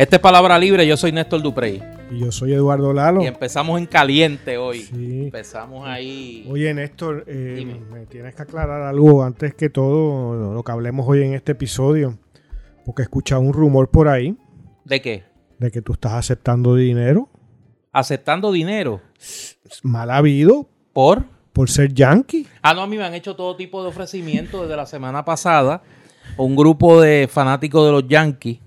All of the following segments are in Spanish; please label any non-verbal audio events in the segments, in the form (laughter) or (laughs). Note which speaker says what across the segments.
Speaker 1: Esta es Palabra Libre, yo soy Néstor Duprey.
Speaker 2: Y yo soy Eduardo Lalo.
Speaker 1: Y empezamos en caliente hoy.
Speaker 2: Sí.
Speaker 1: Empezamos ahí.
Speaker 2: Oye, Néstor, eh, me tienes que aclarar algo antes que todo lo, lo que hablemos hoy en este episodio. Porque he escuchado un rumor por ahí
Speaker 1: ¿De qué?
Speaker 2: de que tú estás aceptando dinero
Speaker 1: Aceptando dinero.
Speaker 2: mal habido
Speaker 1: ¿Por?
Speaker 2: por ser yankee.
Speaker 1: Ah, no, a mí me han hecho todo tipo de ofrecimientos desde la semana pasada. Un grupo de fanáticos de los Yankees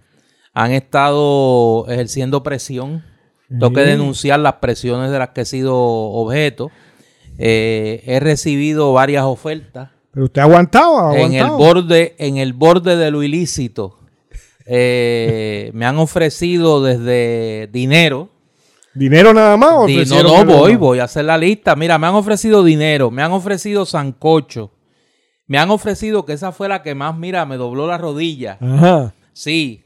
Speaker 1: han estado ejerciendo presión. Tengo que denunciar las presiones de las que he sido objeto. Eh, he recibido varias ofertas.
Speaker 2: Pero usted ha aguantado, ha
Speaker 1: en el borde en el borde de lo ilícito eh, me han ofrecido desde dinero
Speaker 2: ¿Dinero nada más o
Speaker 1: Di- no no voy voy a hacer la lista mira me han ofrecido dinero me han ofrecido sancocho me han ofrecido que esa fue la que más mira me dobló la rodilla
Speaker 2: Ajá.
Speaker 1: sí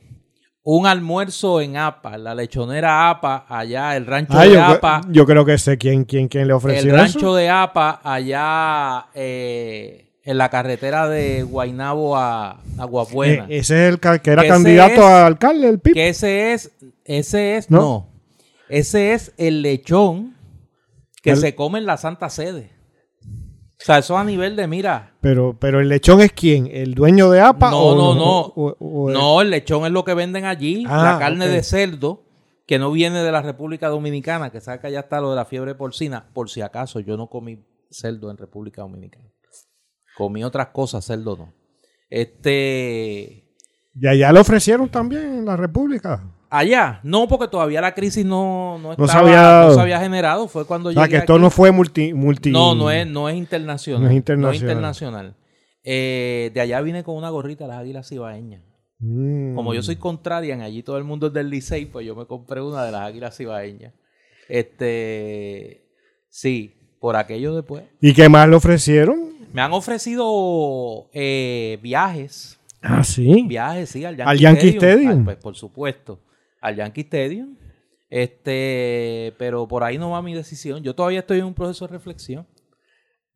Speaker 1: un almuerzo en APA la lechonera APA allá el rancho
Speaker 2: Ah,
Speaker 1: de
Speaker 2: yo,
Speaker 1: APA
Speaker 2: yo creo que sé quién, quién, quién le ofreció
Speaker 1: el rancho
Speaker 2: eso.
Speaker 1: de APA allá eh, en la carretera de Guainabo a Aguabuena.
Speaker 2: Eh, ese es el que era
Speaker 1: Que
Speaker 2: candidato
Speaker 1: es-
Speaker 2: a alcalde, el PIB.
Speaker 1: que ese es, ese es,
Speaker 2: ¿No?
Speaker 1: no, ese es el lechón que
Speaker 2: El-
Speaker 1: se come en la Santa Sede. O sea, eso a nivel de, mira,
Speaker 2: Pero, pero el lechón es quién, el dueño de APA
Speaker 1: no,
Speaker 2: o
Speaker 1: no, no,
Speaker 2: o- o-
Speaker 1: no, el lechón es lo que venden allí,
Speaker 2: Ah,
Speaker 1: la carne
Speaker 2: ok.
Speaker 1: de cerdo, que no viene de la República Dominicana, que sabe que allá está lo de la fiebre porcina, por si acaso, yo no comí cerdo en República Dominicana. Comí otras cosas, cerdo no. Este...
Speaker 2: Y allá le ofrecieron también en la República.
Speaker 1: Allá, no, porque todavía la crisis no, no,
Speaker 2: No
Speaker 1: estaba-
Speaker 2: se había dado.
Speaker 1: no se había generado. Fue cuando
Speaker 2: O sea,
Speaker 1: llegué
Speaker 2: que esto
Speaker 1: aquí.
Speaker 2: no fue multi... multi
Speaker 1: No, no es, no es internacional.
Speaker 2: No es internacional.
Speaker 1: internacional. Eh, de allá vine con una gorrita las águilas cibaeñas.
Speaker 2: Mm.
Speaker 1: Como yo soy contrarian, allí todo el mundo es del Licey, pues yo me compré una de las águilas cibaeñas. Este, sí, por aquello después.
Speaker 2: ¿Y qué más le ofrecieron?
Speaker 1: Me han ofrecido eh, viajes,
Speaker 2: Ah, sí.
Speaker 1: viajes, sí, al Yankee,
Speaker 2: ¿Al Yankee Stadium?
Speaker 1: Ah, pues por supuesto, al Yankee Stadium. Este, pero por ahí no va mi decisión. Yo todavía estoy en un proceso de reflexión.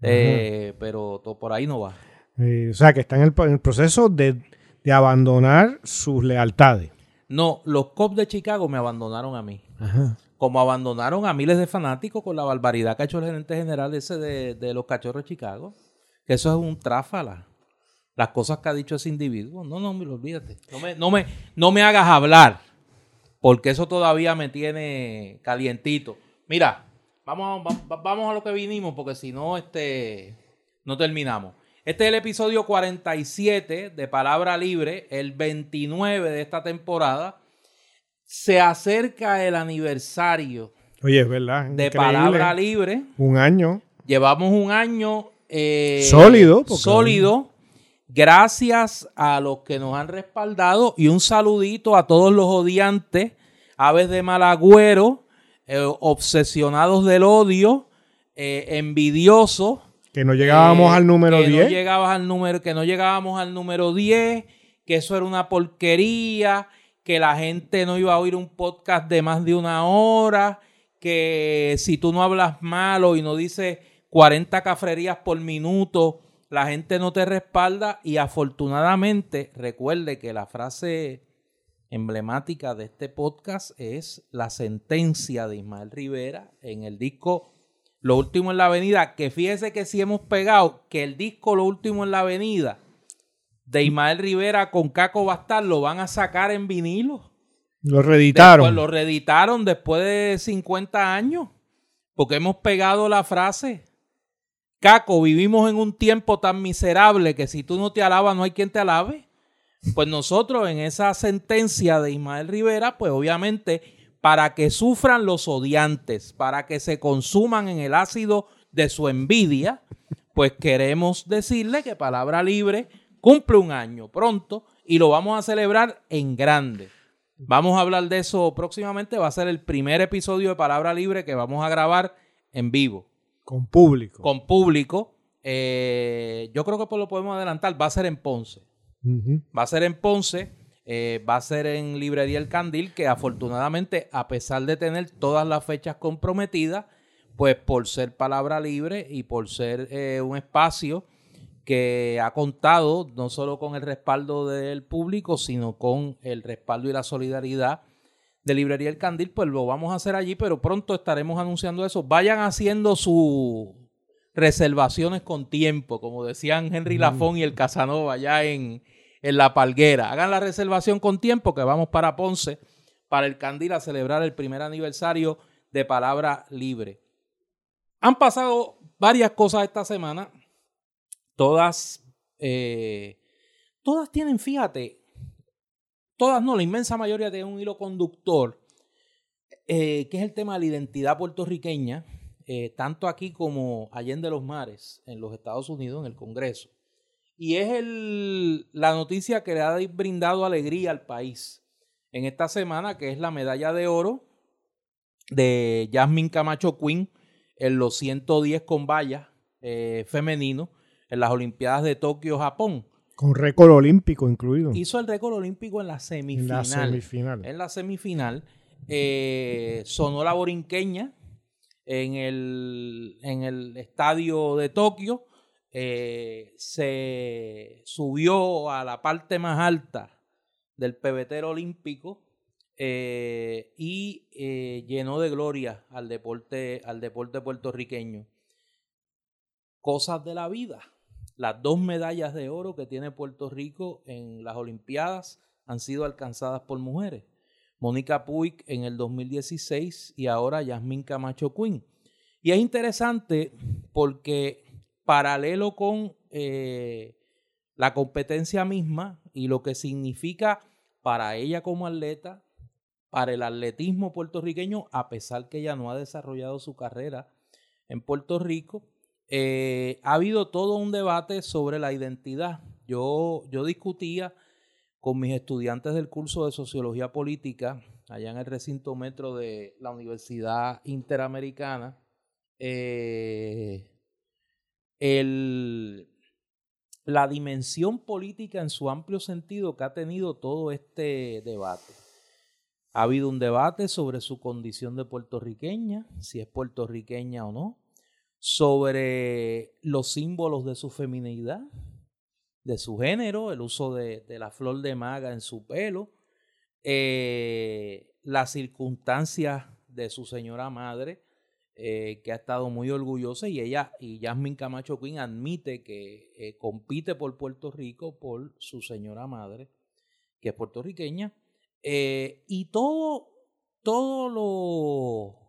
Speaker 1: Eh, pero to- por ahí no va.
Speaker 2: Eh, o sea, que está en el, en el proceso de, de abandonar sus lealtades.
Speaker 1: No, los Cubs de Chicago me abandonaron a mí.
Speaker 2: Ajá.
Speaker 1: Como abandonaron a miles de fanáticos con la barbaridad que ha hecho el gerente general ese de, de los cachorros de Chicago. Que eso es un tráfala. Las cosas que ha dicho ese individuo. No, no, me olvídate. No me, no me, no me hagas hablar. Porque eso todavía me tiene calientito. Mira, vamos, va- vamos a lo que vinimos, porque si no, este, no terminamos. Este es el episodio 47 de Palabra Libre, el 29 de esta temporada. Se acerca el aniversario
Speaker 2: Oye, es verdad.
Speaker 1: de
Speaker 2: increíble.
Speaker 1: Palabra Libre.
Speaker 2: Un año.
Speaker 1: Llevamos un año eh,
Speaker 2: Sólido, porque-
Speaker 1: sólido. Gracias a los que nos han respaldado y un saludito a todos los odiantes, aves de mal agüero, eh, obsesionados del odio, eh, envidiosos.
Speaker 2: Que no llegábamos
Speaker 1: eh,
Speaker 2: al número
Speaker 1: que
Speaker 2: 10.
Speaker 1: No llegabas al número, que no llegábamos al número 10, que eso era una porquería, que la gente no iba a oír un podcast de más de una hora, que si tú no hablas malo y no dices 40 cafrerías por minuto, la gente no te respalda y afortunadamente recuerde que la frase emblemática de este podcast es la sentencia de Ismael Rivera en el disco Lo Último en la Avenida, que fíjese que si hemos pegado que el disco Lo Último en la Avenida de Ismael Rivera con Caco Bastar lo van a sacar en vinilo.
Speaker 2: Lo reeditaron.
Speaker 1: Después lo reeditaron después de 50 años. Porque hemos pegado la frase. Caco, vivimos en un tiempo tan miserable que si tú no te alabas, no hay quien te alabe. Pues nosotros en esa sentencia de Ismael Rivera, pues obviamente para que sufran los odiantes, para que se consuman en el ácido de su envidia, pues queremos decirle que Palabra Libre cumple un año pronto y lo vamos a celebrar en grande. Vamos a hablar de eso próximamente. Va a ser el primer episodio de Palabra Libre que vamos a grabar en vivo,
Speaker 2: Con público.
Speaker 1: con público. Eh, yo creo que pues lo podemos adelantar. Va a ser en Ponce. Va a ser en Ponce. eh, va a ser en Librería El Candil, que afortunadamente, a pesar de tener todas las fechas comprometidas, pues por ser palabra libre y por ser eh, un espacio que ha contado no solo con el respaldo del público, sino con el respaldo y la solidaridad de Librería El Candil, pues lo vamos a hacer allí, pero pronto estaremos anunciando eso. Vayan haciendo sus reservaciones con tiempo, como decían Henry Lafón y el Casanova allá en, en La Palguera. Hagan la reservación con tiempo que vamos para Ponce, para el Candil, a celebrar el primer aniversario de Palabra Libre. Han pasado varias cosas esta semana, todas, eh, todas tienen, fíjate, todas no, la inmensa mayoría tienen un hilo conductor, eh, que es el tema de la identidad puertorriqueña, eh, tanto aquí como allá de los mares, en los Estados Unidos, en el Congreso. Y es el, la noticia que le ha brindado alegría al país en esta semana, que es la medalla de oro de Jasmine Camacho Quinn en los 110 con vallas eh, femenino en las Olimpiadas de Tokio, Japón.
Speaker 2: Con récord olímpico incluido.
Speaker 1: Hizo el récord olímpico en la semifinal. En la semifinal. En la semifinal. Eh, sonó la borinqueña en el, en el estadio de Tokio. Eh, se subió a la parte más alta del pebetero olímpico eh, y llenó de gloria al deporte, al deporte puertorriqueño. Cosas de la vida las dos medallas de oro que tiene Puerto Rico en las Olimpiadas han sido alcanzadas por mujeres. Mónica Puig en el 2016 y ahora Yasmín Camacho Quinn. Y es interesante porque paralelo con eh, la competencia misma y lo que significa para ella como atleta, para el atletismo puertorriqueño, a pesar que ella no ha desarrollado su carrera en Puerto Rico, eh, ha habido todo un debate sobre la identidad. Yo, yo discutía con mis estudiantes del curso de Sociología Política, allá en el recinto metro de la Universidad Interamericana, eh, la dimensión política en su amplio sentido que ha tenido todo este debate. Ha habido un debate sobre su condición de puertorriqueña, si es puertorriqueña o no sobre los símbolos de su feminidad, de su género, el uso de, la flor de maga en su pelo, eh, las circunstancias de su señora madre, eh, que ha estado muy orgullosa, y ella, y Jasmine Camacho Quinn admite que eh, compite por Puerto Rico por su señora madre, que es puertorriqueña, y todo, todo lo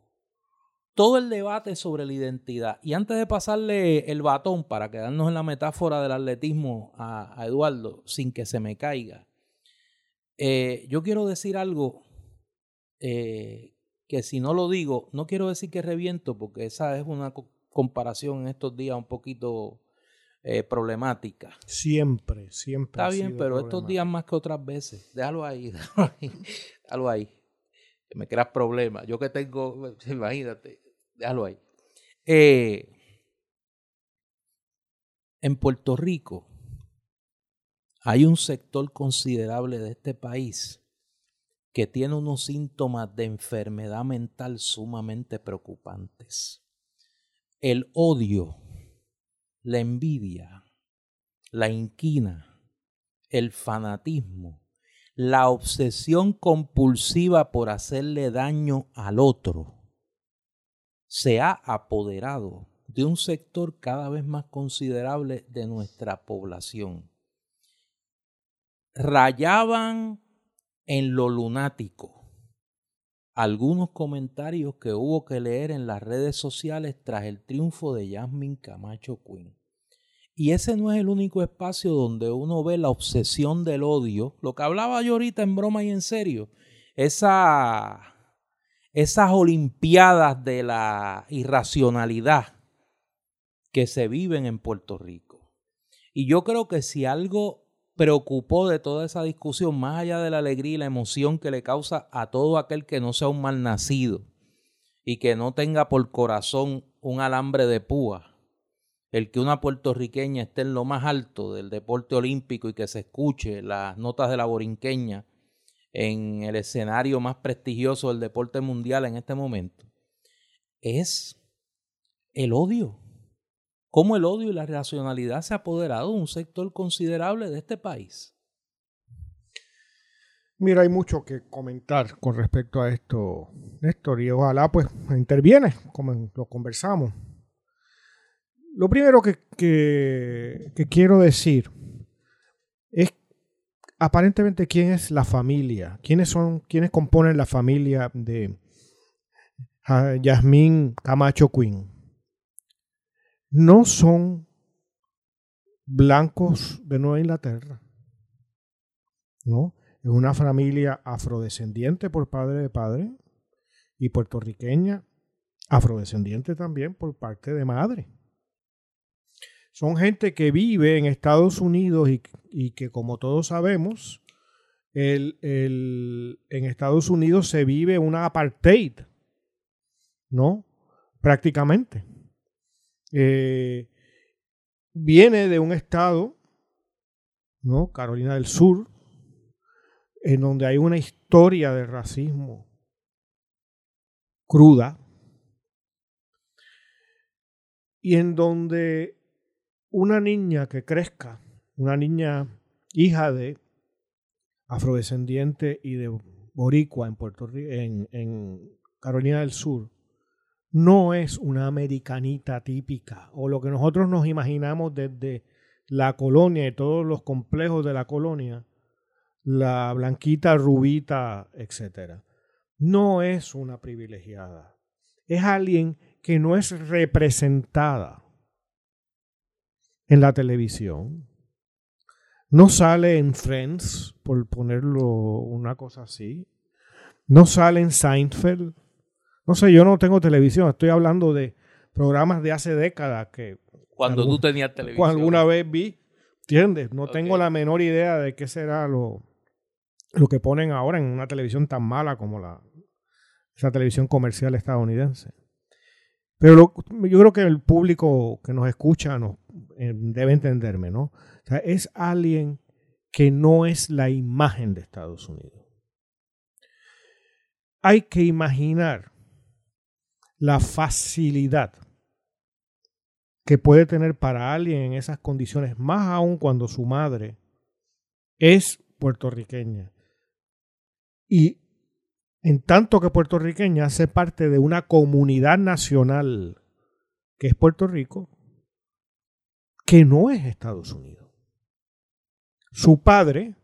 Speaker 1: todo el debate sobre la identidad. Y antes de pasarle el batón para quedarnos en la metáfora del atletismo a, Eduardo, sin que se me caiga, eh, yo quiero decir algo eh, que si no lo digo, no quiero decir que reviento, porque esa es una comparación en estos días un poquito eh, problemática.
Speaker 2: Siempre, siempre.
Speaker 1: Está bien, pero estos días más que otras veces. Déjalo ahí, (laughs) déjalo ahí. Déjalo ahí. Que me creas problemas. Yo que tengo, imagínate, déjalo ahí. Eh, en Puerto Rico hay un sector considerable de este país que tiene unos síntomas de enfermedad mental sumamente preocupantes. El odio, la envidia, la inquina, el fanatismo, la obsesión compulsiva por hacerle daño al otro se ha apoderado de un sector cada vez más considerable de nuestra población. Rayaban en lo lunático algunos comentarios que hubo que leer en las redes sociales tras el triunfo de Jasmine Camacho Quinn. Y ese no es el único espacio donde uno ve la obsesión del odio, lo que hablaba yo ahorita en broma y en serio, esa esas olimpiadas de la irracionalidad que se viven en Puerto Rico. Y yo creo que si algo preocupó de toda esa discusión, más allá de la alegría y la emoción que le causa a todo aquel que no sea un mal nacido y que no tenga por corazón un alambre de púa, el que una puertorriqueña esté en lo más alto del deporte olímpico y que se escuche las notas de la borinqueña en el escenario más prestigioso del deporte mundial en este momento, es el odio. Cómo el odio y la racionalidad se ha apoderado de un sector considerable de este país.
Speaker 2: Mira, hay mucho que comentar con respecto a esto, Néstor, y ojalá pues interviene, como lo conversamos. Lo primero que, que quiero decir aparentemente quién es la familia, quiénes son, quiénes componen la familia de Yasmín Camacho Quinn. No son blancos de Nueva Inglaterra. ¿No? Es una familia afrodescendiente por padre de padre y puertorriqueña, afrodescendiente también por parte de madre. Son gente que vive en Estados Unidos y, que, como todos sabemos, el, en Estados Unidos se vive una apartheid, ¿no? Prácticamente. Eh, viene de un estado, ¿no? Carolina del Sur, en donde hay una historia de racismo cruda y en donde una niña que crezca, una niña hija de afrodescendiente y de boricua en Puerto en, en Carolina del Sur, no es una americanita típica o lo que nosotros nos imaginamos desde la colonia y todos los complejos de la colonia, la blanquita, rubita, etc. No es una privilegiada. Es alguien que no es representada en la televisión. No sale en Friends, por ponerlo una cosa así. No sale en Seinfeld. No sé, yo no tengo televisión, estoy hablando de programas de hace décadas que...
Speaker 1: Cuando tú tenías televisión.
Speaker 2: Alguna vez vi, ¿entiendes? No tengo la menor idea de qué será lo, lo que ponen ahora en una televisión tan mala como la, esa televisión comercial estadounidense. Pero yo creo que el público que nos escucha eh, debe entenderme, ¿no? O sea, es alguien que no es la imagen de Estados Unidos. Hay que imaginar la facilidad que puede tener para alguien en esas condiciones, más aún cuando su madre es puertorriqueña. Y en tanto que puertorriqueña hace parte de una comunidad nacional que es Puerto Rico, que no es Estados Unidos. Su padre,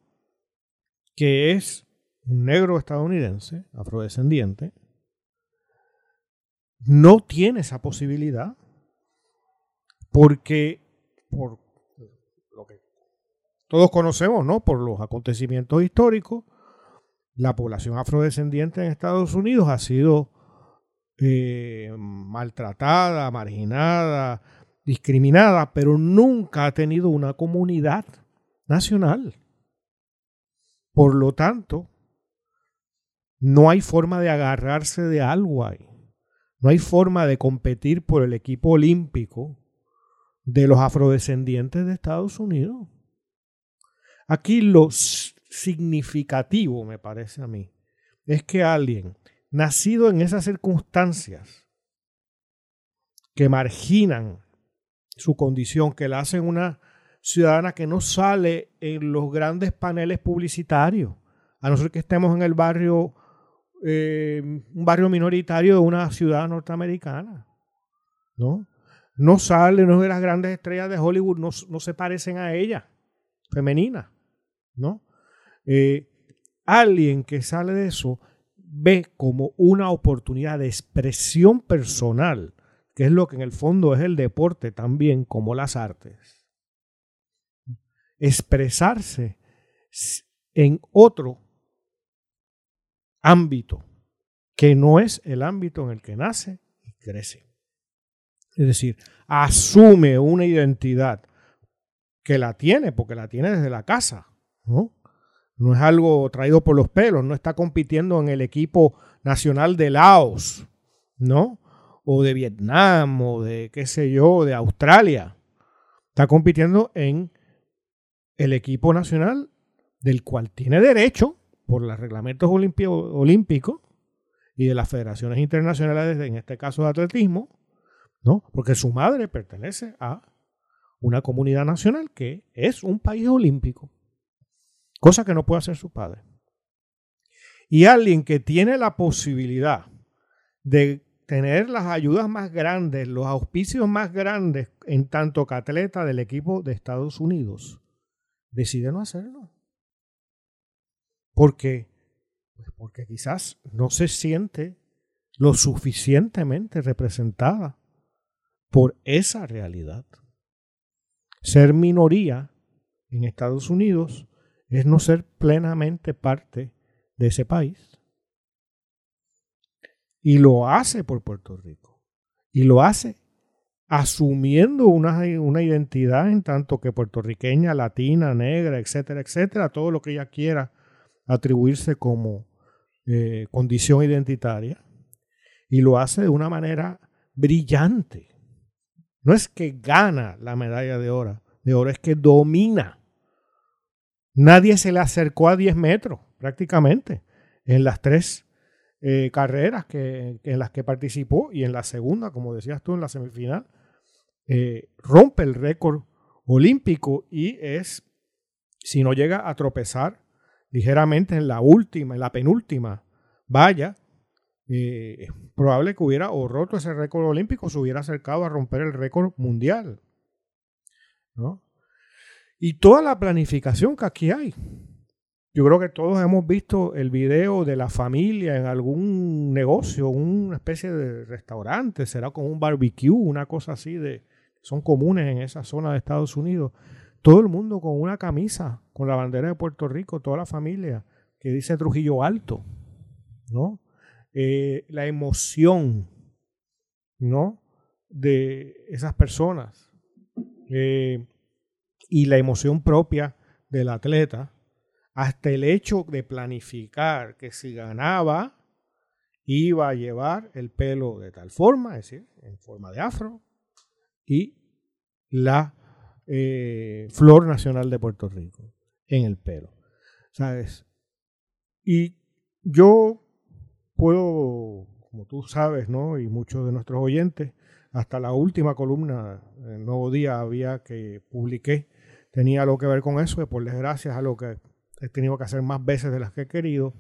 Speaker 2: que es un negro estadounidense, afrodescendiente, no tiene esa posibilidad porque por lo que todos conocemos, ¿no? Por los acontecimientos históricos, la población afrodescendiente en Estados Unidos ha sido eh, maltratada, marginada, discriminada, pero nunca ha tenido una comunidad nacional. Por lo tanto, no hay forma de agarrarse de algo ahí. No hay forma de competir por el equipo olímpico de los afrodescendientes de Estados Unidos. Aquí lo significativo, me parece a mí, es que alguien nacido en esas circunstancias que marginan su condición, que la hacen una ciudadana que no sale en los grandes paneles publicitarios, a no ser que estemos en el barrio eh, un barrio minoritario de una ciudad norteamericana. ¿No? No sale, no es de las grandes estrellas de Hollywood, no, se parecen a ella, femenina. ¿No? Eh, alguien que sale de eso ve como una oportunidad de expresión personal, que es lo que en el fondo es el deporte también, como las artes. Expresarse en otro ámbito que no es el ámbito en el que nace y crece. Es decir, asume una identidad que la tiene, porque la tiene desde la casa, ¿no? No es algo traído por los pelos, no está compitiendo en el equipo nacional de Laos, ¿no? O de Vietnam, o de qué sé yo, de Australia. Está compitiendo en el equipo nacional del cual tiene derecho por los reglamentos olímpicos y de las federaciones internacionales, en este caso de atletismo, ¿no? Porque su madre pertenece a una comunidad nacional que es un país olímpico, cosa que no puede hacer su padre. Y alguien que tiene la posibilidad de tener las ayudas más grandes, los auspicios más grandes en tanto que atleta del equipo de Estados Unidos, decide no hacerlo. ¿Por qué? Pues porque quizás no se siente lo suficientemente representada por esa realidad. Ser minoría en Estados Unidos es no ser plenamente parte de ese país. Y lo hace por Puerto Rico. Y lo hace asumiendo una, una, identidad en tanto que puertorriqueña, latina, negra, etcétera, etcétera, todo lo que ella quiera atribuirse como eh, condición identitaria. Y lo hace de una manera brillante. No es que gana la medalla de oro, de oro es que domina. Nadie se le acercó a 10 metros prácticamente en las tres eh, carreras que, en las que participó y en la segunda, como decías tú, en la semifinal, eh, rompe el récord olímpico y es, si no llega a tropezar ligeramente en la última, en la penúltima vaya, eh, es probable que hubiera o roto ese récord olímpico, se hubiera acercado a romper el récord mundial. ¿no? Y toda la planificación que aquí hay. Yo creo que todos hemos visto el video de la familia en algún negocio, una especie de restaurante, será como un barbecue, una cosa así de son comunes en esa zona de Estados Unidos. Todo el mundo con una camisa, con la bandera de Puerto Rico, toda la familia, que dice Trujillo Alto, ¿no? Eh, la emoción, ¿no? De esas personas. Eh, y la emoción propia del atleta, hasta el hecho de planificar que si ganaba, iba a llevar el pelo de tal forma, es decir, en forma de afro, y la eh, flor nacional de Puerto Rico en el pelo. ¿Sabes? Y yo puedo, como tú sabes, ¿no? Y muchos de nuestros oyentes, hasta la última columna, el Nuevo Día, había que publiqué, tenía algo que ver con eso, y por desgracia a lo que he tenido que hacer más veces de las que he querido.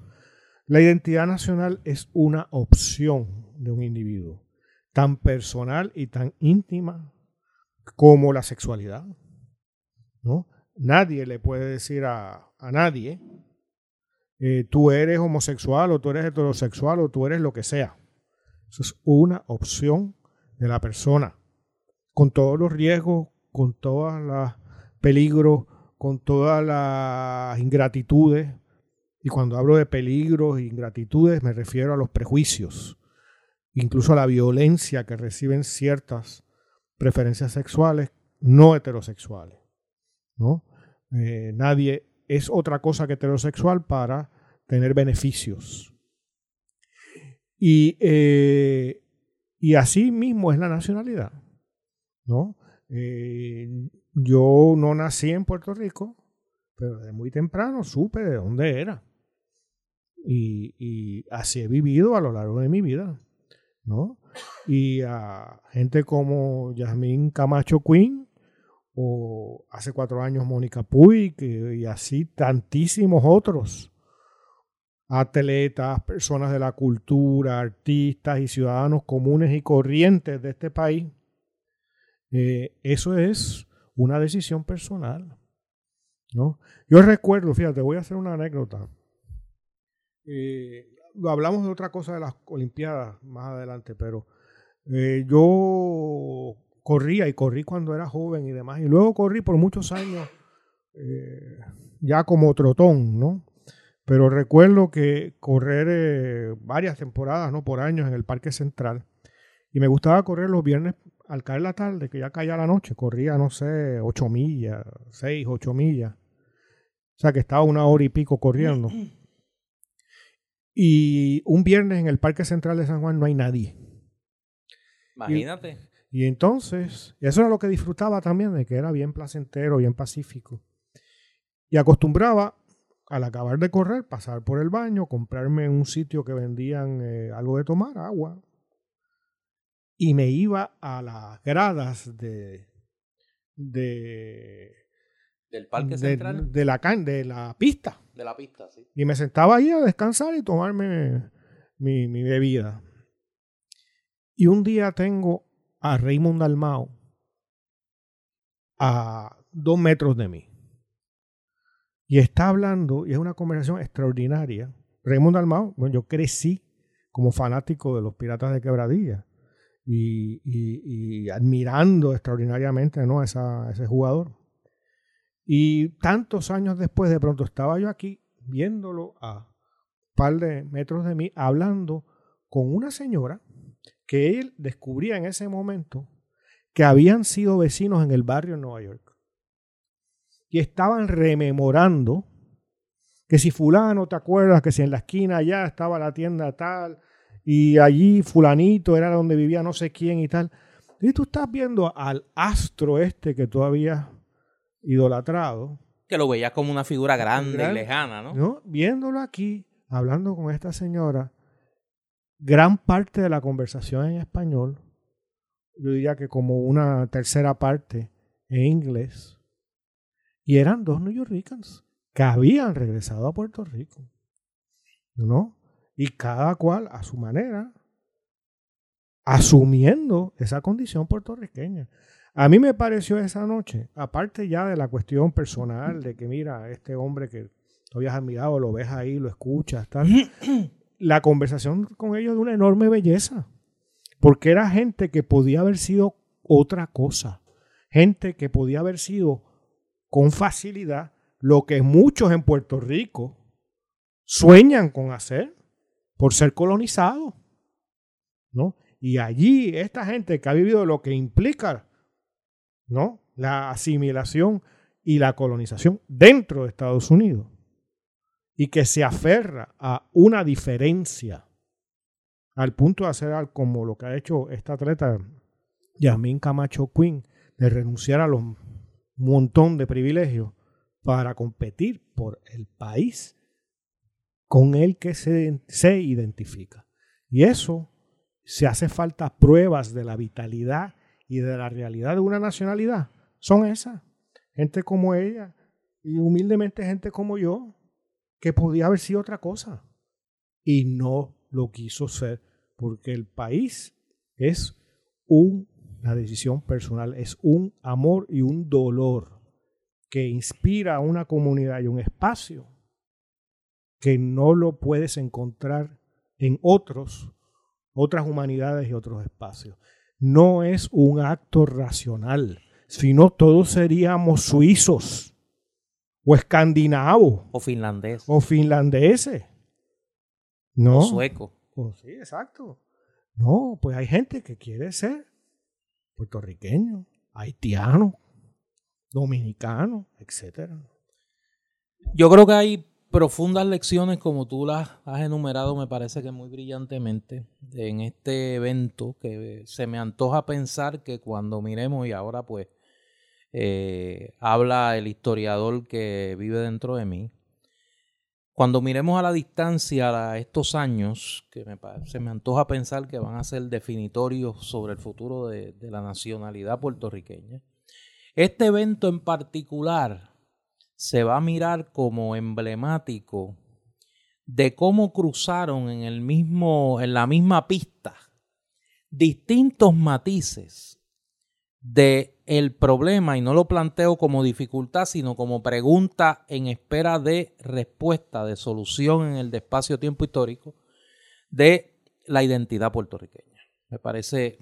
Speaker 2: La identidad nacional es una opción de un individuo, tan personal y tan íntima como la sexualidad. ¿no? Nadie le puede decir a, nadie, eh, tú eres homosexual o tú eres heterosexual o tú eres lo que sea. Eso es una opción de la persona, con todos los riesgos, con todos los peligros, con todas las ingratitudes. Y cuando hablo de peligros e ingratitudes me refiero a los prejuicios, incluso a la violencia que reciben ciertas preferencias sexuales no heterosexuales. ¿no? Eh, nadie es otra cosa que heterosexual para tener beneficios. Y, eh, y así mismo es la nacionalidad. ¿no? Eh, yo no nací en Puerto Rico, pero de muy temprano supe de dónde era. Y, así he vivido a lo largo de mi vida. ¿no? Y a gente como Yasmín Camacho Quinn, o hace cuatro años Mónica Puig, y así tantísimos otros atletas, personas de la cultura, artistas y ciudadanos comunes y corrientes de este país. Eh, eso es una decisión personal. ¿no? Yo recuerdo, fíjate, voy a hacer una anécdota. Eh, hablamos de otra cosa de las Olimpiadas más adelante, pero eh, yo corría y corrí cuando era joven y demás, y luego corrí por muchos años eh, ya como trotón, ¿no? Pero recuerdo que correr varias temporadas, ¿no? Por años en el Parque Central, y me gustaba correr los viernes al caer la tarde, que ya caía la noche, corría, no sé, ocho millas, seis, ocho millas. O sea que estaba una hora y pico corriendo. (clears throat) Y un viernes en el Parque Central de San Juan no hay nadie.
Speaker 1: Imagínate.
Speaker 2: Y, entonces, eso era lo que disfrutaba también, de que era bien placentero, bien pacífico. Y acostumbraba, al acabar de correr, pasar por el baño, comprarme en un sitio que vendían eh, algo de tomar, agua. Y me iba a las gradas de, de
Speaker 1: del parque central
Speaker 2: de la de la pista
Speaker 1: De la pista, sí.
Speaker 2: Y me sentaba ahí a descansar y tomarme mi, mi bebida. Y un día tengo a Raymond Dalmao a dos metros de mí. Y está hablando, y es una conversación extraordinaria. Raymond Dalmao, bueno, yo crecí como fanático de los Piratas de Quebradilla y, admirando extraordinariamente ¿no? a, ese jugador. Y tantos años después, de pronto estaba yo aquí viéndolo a un par de metros de mí, hablando con una señora que él descubría en ese momento que habían sido vecinos en el barrio en Nueva York. Y estaban rememorando que si fulano, ¿te acuerdas? Que si en la esquina allá estaba la tienda tal, y allí fulanito era donde vivía no sé quién y tal. Y tú estás viendo al astro este que todavía idolatrado.
Speaker 1: Que lo veías como una figura grande y lejana, ¿no?
Speaker 2: ¿no? Viéndolo aquí, hablando con esta señora, gran parte de la conversación en español, yo diría que como una tercera parte en inglés, y eran dos New Yorkers que habían regresado a Puerto Rico, ¿no? Y cada cual a su manera, asumiendo esa condición puertorriqueña. A mí me pareció esa noche, aparte ya de la cuestión personal, de que mira, este hombre que tú habías admirado, lo ves ahí, lo escuchas, tal. (clears throat) la conversación con ellos de una enorme belleza, porque era gente que podía haber sido otra cosa, gente que podía haber sido con facilidad lo que muchos en Puerto Rico sueñan con hacer por ser colonizados, ¿no? Y allí esta gente que ha vivido lo que implica ¿no? La asimilación y la colonización dentro de Estados Unidos y que se aferra a una diferencia al punto de hacer como lo que ha hecho esta atleta Yasmin Camacho Quinn, de renunciar a los montón de privilegios para competir por el país con el que se, se identifica. Y eso se hace falta pruebas de la vitalidad y de la realidad de una nacionalidad son esas. Gente como ella y humildemente gente como yo, que podía haber sido otra cosa. Y no lo quiso ser, porque el país es una decisión personal, es un amor y un dolor que inspira a una comunidad y un espacio que no lo puedes encontrar en otros, otras humanidades y otros espacios no es un acto racional, sino todos seríamos suizos o escandinavos.
Speaker 1: O finlandeses.
Speaker 2: O finlandeses. No.
Speaker 1: O sueco.
Speaker 2: sí, exacto. No, pues hay gente que quiere ser puertorriqueño, haitiano, dominicano, etc.
Speaker 1: Yo creo que hay profundas lecciones como tú las has enumerado, me parece que muy brillantemente en este evento que se me antoja pensar que cuando miremos y ahora pues eh, habla el historiador que vive dentro de mí, cuando miremos a la distancia a estos años, que se me antoja pensar que van a ser definitorios sobre el futuro de la nacionalidad puertorriqueña, este evento en particular se va a mirar como emblemático de cómo cruzaron en el mismo en la misma pista distintos matices de el problema y no lo planteo como dificultad sino como pregunta en espera de respuesta de solución en el espacio tiempo histórico de la identidad puertorriqueña. Me parece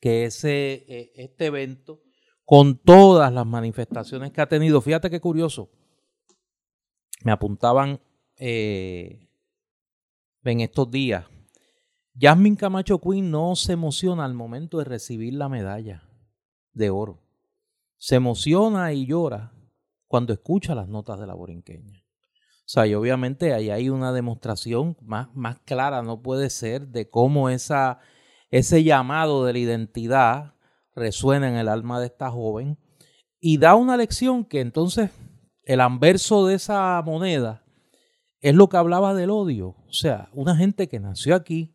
Speaker 1: que ese eh, este evento con todas las manifestaciones que ha tenido. Fíjate qué curioso. Me apuntaban eh, estos días. Jasmine Camacho Quinn no se emociona al momento de recibir la medalla de oro. Se emociona y llora cuando escucha las notas de la borinqueña. O sea, y obviamente ahí hay una demostración más, más clara, no puede ser, de cómo esa, ese llamado de la identidad resuena en el alma de esta joven y da una lección que entonces el anverso de esa moneda es lo que hablaba del odio. O sea, una gente que nació aquí,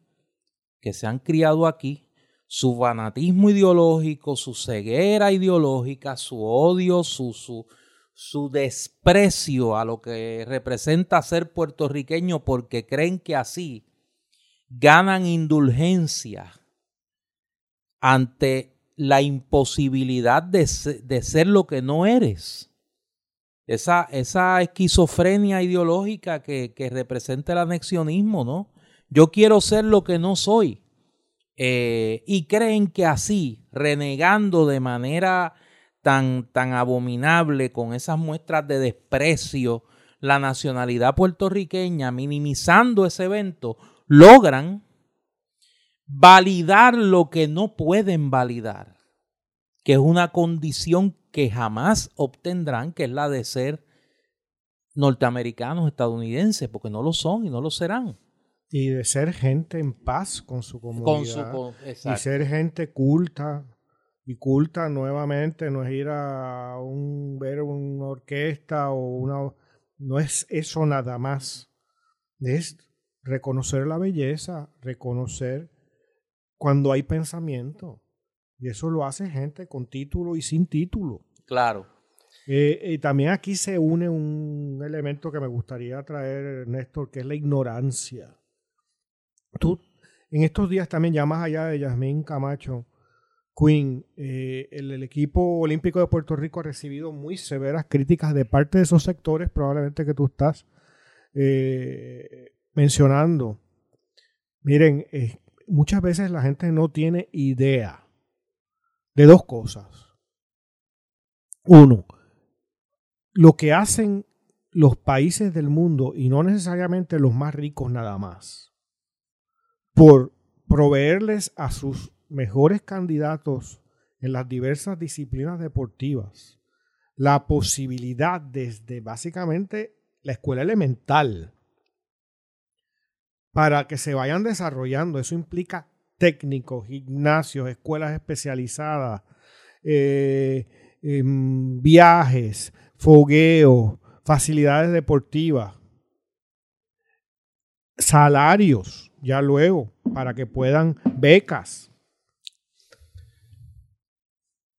Speaker 1: que se han criado aquí, su fanatismo ideológico, su ceguera ideológica, su odio, su, su, su desprecio a lo que representa ser puertorriqueño porque creen que así ganan indulgencia ante la imposibilidad de, ser lo que no eres. Esa, esa esquizofrenia ideológica que, representa el anexionismo, ¿no? Yo quiero ser lo que no soy. Eh, y creen que así, renegando de manera tan, tan abominable, con esas muestras de desprecio, la nacionalidad puertorriqueña, minimizando ese evento, logran validar lo que no pueden validar, que es una condición que jamás obtendrán, que es la de ser norteamericanos, estadounidenses, porque no lo son y no lo serán.
Speaker 2: Y de ser gente en paz con su comunidad. y ser gente culta. Y culta nuevamente no es ir a un, ver una orquesta o una... No es eso nada más. Es reconocer la belleza, reconocer cuando hay pensamiento. Y eso lo hace gente con título y sin título.
Speaker 1: Claro.
Speaker 2: Eh, y también aquí se une un elemento que me gustaría traer, Néstor, que es la ignorancia. Tú, en estos días también, ya más allá de Yasmín Camacho, Queen, eh, el, equipo olímpico de Puerto Rico ha recibido muy severas críticas de parte de esos sectores, probablemente que tú estás eh, mencionando. Miren, muchas veces la gente no tiene idea de dos cosas. Uno, lo que hacen los países del mundo, y no necesariamente los más ricos nada más, por proveerles a sus mejores candidatos en las diversas disciplinas deportivas la posibilidad desde básicamente la escuela elemental para que se vayan desarrollando. Eso implica técnicos, gimnasios, escuelas especializadas, eh, em, viajes, fogueos, facilidades deportivas, salarios, ya luego, para que puedan becas.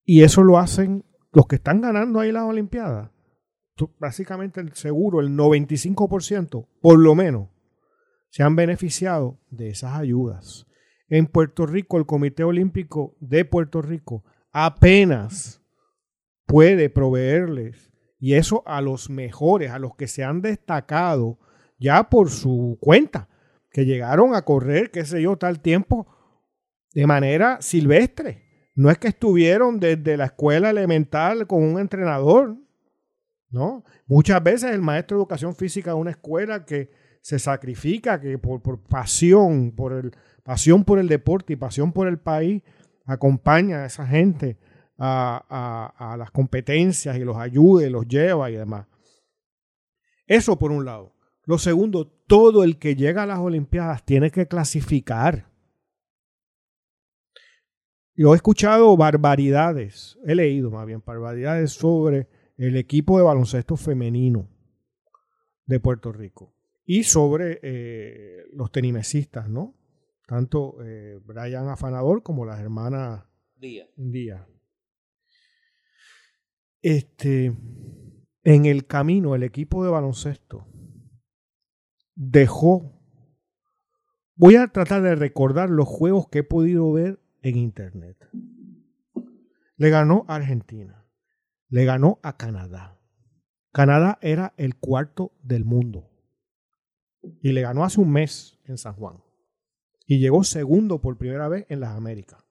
Speaker 2: Y eso lo hacen los que están ganando ahí las Olimpiadas. Básicamente, seguro, el 95%, por lo menos, se han beneficiado de esas ayudas. En Puerto Rico, el Comité Olímpico de Puerto Rico apenas puede proveerles, y eso a los mejores, a los que se han destacado ya por su cuenta, que llegaron a correr, qué sé yo, tal tiempo de manera silvestre. No es que estuvieron desde la escuela elemental con un entrenador, ¿no? Muchas veces el maestro de educación física de una escuela que se sacrifica, que por, pasión, por el, pasión por el deporte y pasión por el país, acompaña a esa gente a, las competencias y los ayuda y los lleva y demás. Eso por un lado. Lo segundo, todo el que llega a las Olimpiadas tiene que clasificar. Yo he escuchado barbaridades, he leído más bien barbaridades sobre el equipo de baloncesto femenino de Puerto Rico y sobre eh, los tenimesistas, ¿no? Tanto eh, Brian Afanador como las hermanas Díaz. Este, en el camino, el equipo de baloncesto dejó. Voy a tratar de recordar los juegos que he podido ver en internet. Le ganó a Argentina. Le ganó a Canadá. Canadá era el cuarto del mundo. Y le ganó hace un mes en San Juan. Y llegó segundo por primera vez en las Américas.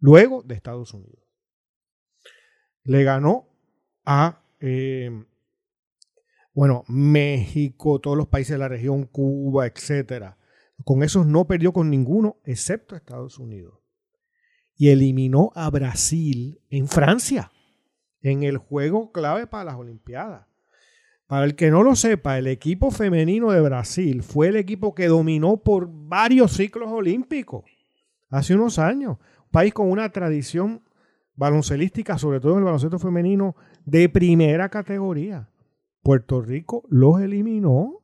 Speaker 2: Luego de Estados Unidos. Le ganó a, eh, bueno, México, todos los países de la región, Cuba, etc. Con esos no perdió con ninguno, excepto Estados Unidos. Y eliminó a Brasil en Francia, en el juego clave para las Olimpiadas. Para el que no lo sepa, el equipo femenino de Brasil fue el equipo que dominó por varios ciclos olímpicos hace unos años. Un país con una tradición baloncelística, sobre todo en el baloncesto femenino, de primera categoría. Puerto Rico los eliminó.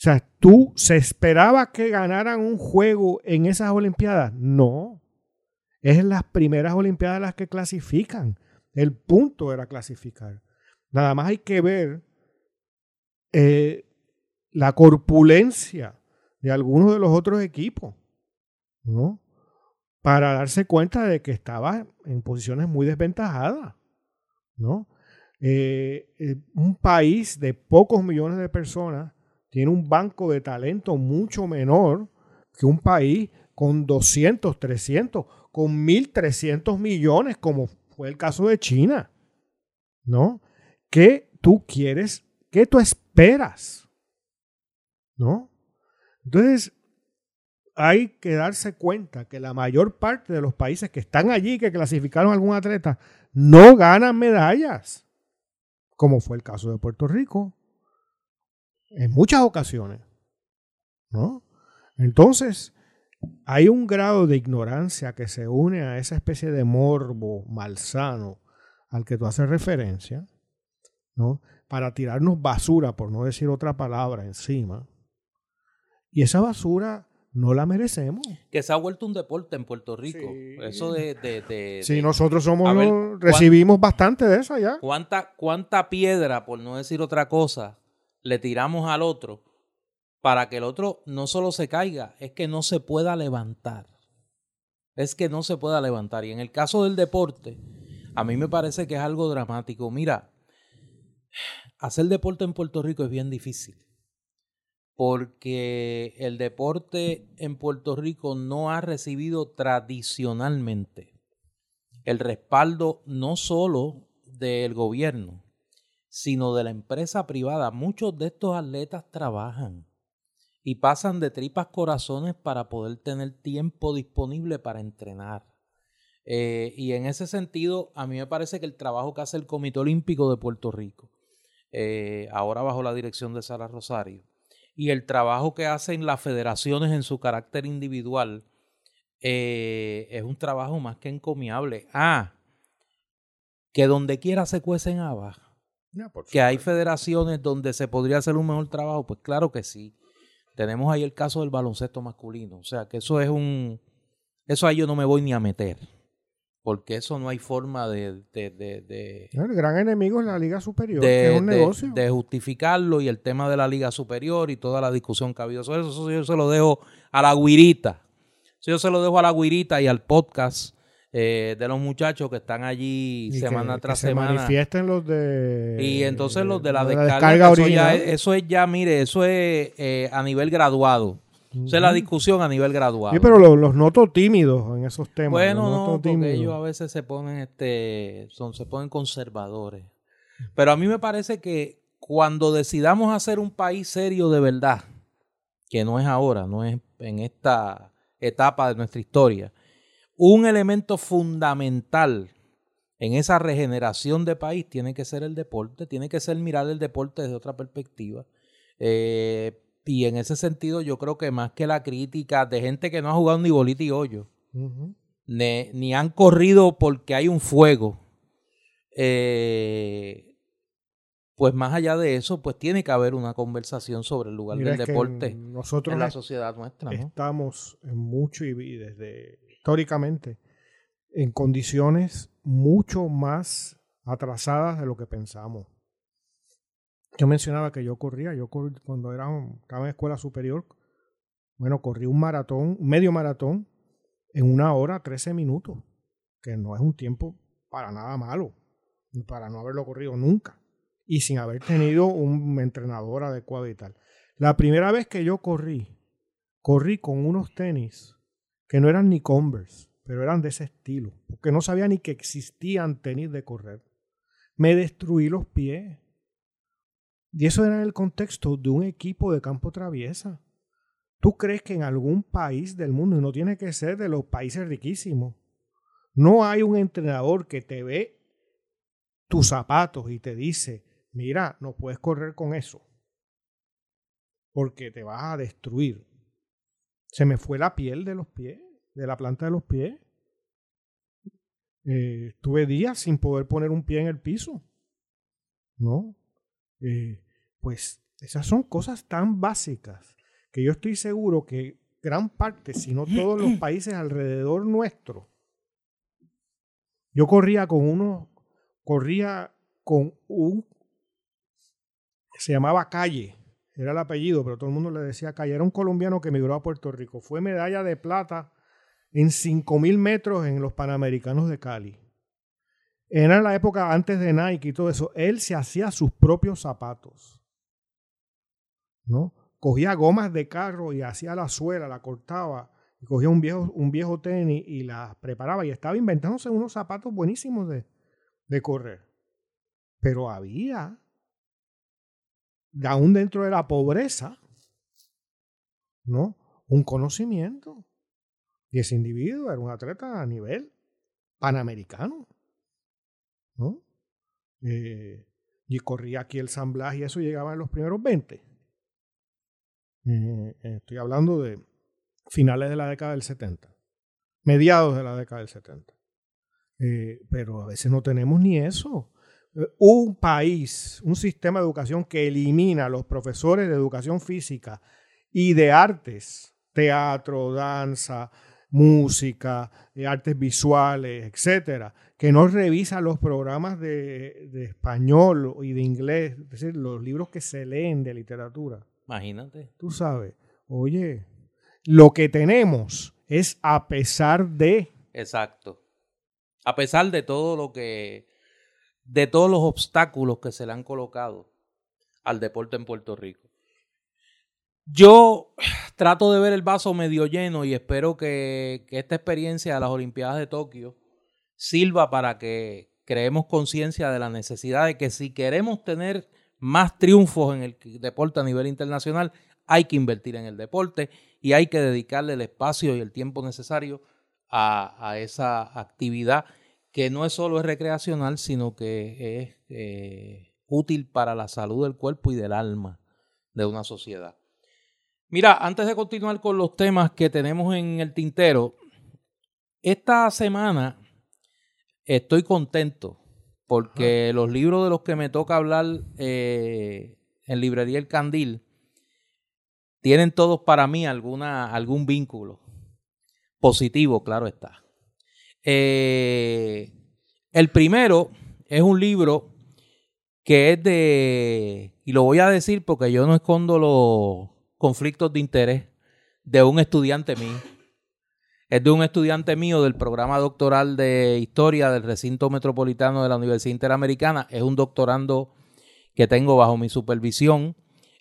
Speaker 2: O sea, ¿tú se esperaba que ganaran un juego en esas Olimpiadas? No. Es las primeras Olimpiadas las que clasifican. El punto era clasificar. Nada más hay que ver eh, la corpulencia de algunos de los otros equipos, ¿no? Para darse cuenta de que estaba en posiciones muy desventajadas, ¿no? Eh, eh, un país de pocos millones de personas tiene un banco de talento mucho menor que un país con 200, 300, con 1.300 millones, como fue el caso de China. ¿No? ¿Qué tú quieres? ¿Qué tú esperas? ¿No? Entonces, hay que darse cuenta que la mayor parte de los países que están allí, que clasificaron a algún atleta, no ganan medallas, como fue el caso de Puerto Rico, en muchas ocasiones. ¿No? Entonces, hay un grado de ignorancia que se une a esa especie de morbo malsano al que tú haces referencia, ¿no? Para tirarnos basura, por no decir otra palabra, encima. Y esa basura no la merecemos.
Speaker 1: Que se ha vuelto un deporte en Puerto Rico. Eso de... de,
Speaker 2: sí, nosotros somos... recibimos bastante de eso ya.
Speaker 1: ¿cuánta, ¿Cuánta piedra, por no decir otra cosa, le tiramos al otro para que el otro no solo se caiga, es que no se pueda levantar. Es que no se pueda levantar. Y en el caso del deporte, a mí me parece que es algo dramático. Mira, hacer deporte en Puerto Rico es bien difícil. Porque el deporte en Puerto Rico no ha recibido tradicionalmente el respaldo no solo del gobierno, sino de la empresa privada. Muchos de estos atletas trabajan y pasan de tripas corazones para poder tener tiempo disponible para entrenar. Eh, y en ese sentido, a mí me parece que el trabajo que hace el Comité Olímpico de Puerto Rico, eh, ahora bajo la dirección de Sara Rosario, y el trabajo que hacen las federaciones en su carácter individual, eh, es un trabajo más que encomiable. Ah, que donde quiera se cuecen habas. que hay federaciones donde se podría hacer un mejor trabajo, pues claro que sí. Tenemos ahí el caso del baloncesto masculino. O sea, que eso es un... Eso ahí yo no me voy ni a meter. Porque eso no hay forma de...
Speaker 2: el gran enemigo es la Liga Superior, que es un negocio.
Speaker 1: De justificarlo y el tema de la Liga Superior y toda la discusión que ha habido sobre eso. Eso yo se lo dejo a la guirita. Eso yo se lo dejo a la guirita y al podcast eh, de los muchachos que están allí semana tras semana.
Speaker 2: Se manifiesten los de.
Speaker 1: Y entonces los de la, descarga. eso, es, ya, mire, eso es eh, a nivel graduado. Esa es la discusión a nivel graduado.
Speaker 2: Sí, pero los, noto tímidos en esos temas.
Speaker 1: Bueno, no, porque ellos a veces se ponen, este, son, se ponen conservadores. Pero a mí me parece que cuando decidamos hacer un país serio de verdad, que no es ahora, no es en esta etapa de nuestra historia, un elemento fundamental en esa regeneración de país tiene que ser el deporte, tiene que ser mirar el deporte desde otra perspectiva. Eh, y en ese sentido yo creo que más que la crítica de gente que no ha jugado ni bolita y hoyo, ni, han corrido porque hay un fuego, eh, pues más allá de eso, pues tiene que haber una conversación sobre el lugar del deporte
Speaker 2: nosotros
Speaker 1: en la sociedad nuestra.
Speaker 2: Estamos en mucho y desde históricamente en condiciones mucho más atrasadas de lo que pensamos. Yo mencionaba que yo corría, yo cuando era, estaba en escuela superior, bueno, corrí un maratón, medio maratón, en una hora, 13 minutos, que no es un tiempo para nada malo, para no haberlo corrido nunca, y sin haber tenido un entrenador adecuado y tal. La primera vez que yo corrí, corrí con unos tenis que no eran ni Converse, pero eran de ese estilo, porque no sabía ni que existían tenis de correr. Me destruí los pies. Y eso era en el contexto de un equipo de campo traviesa. ¿Tú crees que en algún país del mundo, y no tiene que ser de los países riquísimos, no hay un entrenador que te ve tus zapatos y te dice, mira, no puedes correr con eso, porque te vas a destruir? Se me fue la piel de los pies, de la planta de los pies. Eh, tuve días sin poder poner un pie en el piso. ¿No? Eh, pues esas son cosas tan básicas que yo estoy seguro que gran parte, si no todos los (clears throat) países alrededor nuestro, yo corría con unos, corría con un... Se llamaba Calle, era el apellido, pero todo el mundo le decía Calle. Era un colombiano que emigró a Puerto Rico. Fue medalla de plata en 5.000 metros en los Panamericanos de Cali. Era la época antes de Nike y todo eso. Él se hacía sus propios zapatos. ¿No? Cogía gomas de carro y hacía la suela, la cortaba. Y cogía un viejo, un viejo tenis y la preparaba. Y estaba inventándose unos zapatos buenísimos de, de correr. Pero había, aún dentro de la pobreza, ¿no? Un conocimiento. Y ese individuo era un atleta a nivel panamericano. Eh, y corría aquí el San Blas y eso llegaba en los primeros 20. Eh, estoy hablando de finales de la década del 70, mediados de la década del 70. Eh, pero a veces no tenemos ni eso. Un país, un sistema de educación que elimina a los profesores de educación física y de artes, teatro, danza, música, artes visuales, etcétera, que no revisa los programas de, de, español y de inglés, es decir, los libros que se leen de literatura.
Speaker 1: Imagínate.
Speaker 2: Tú sabes, oye, lo que tenemos es a pesar de.
Speaker 1: Exacto. A pesar de todo lo que. de todos los obstáculos que se le han colocado al deporte en Puerto Rico. Yo trato de ver el vaso medio lleno y espero que, esta experiencia de las Olimpiadas de Tokio sirva para que creemos conciencia de la necesidad de que si queremos tener más triunfos en el deporte a nivel internacional, hay que invertir en el deporte y hay que dedicarle el espacio y el tiempo necesario a, a esa actividad que no es solo es recreacional, sino que es eh, útil para la salud del cuerpo y del alma de una sociedad. Mira, antes de continuar con los temas que tenemos en el tintero, esta semana estoy contento porque los libros de los que me toca hablar eh, en Librería El Candil tienen todos para mí alguna, algún vínculo positivo, claro está. Eh, el primero es un libro que es de, y lo voy a decir porque yo no escondo los conflictos de interés de un estudiante mío es de un estudiante mío del programa doctoral de historia del recinto metropolitano de la Universidad Interamericana. Es un doctorando que tengo bajo mi supervisión.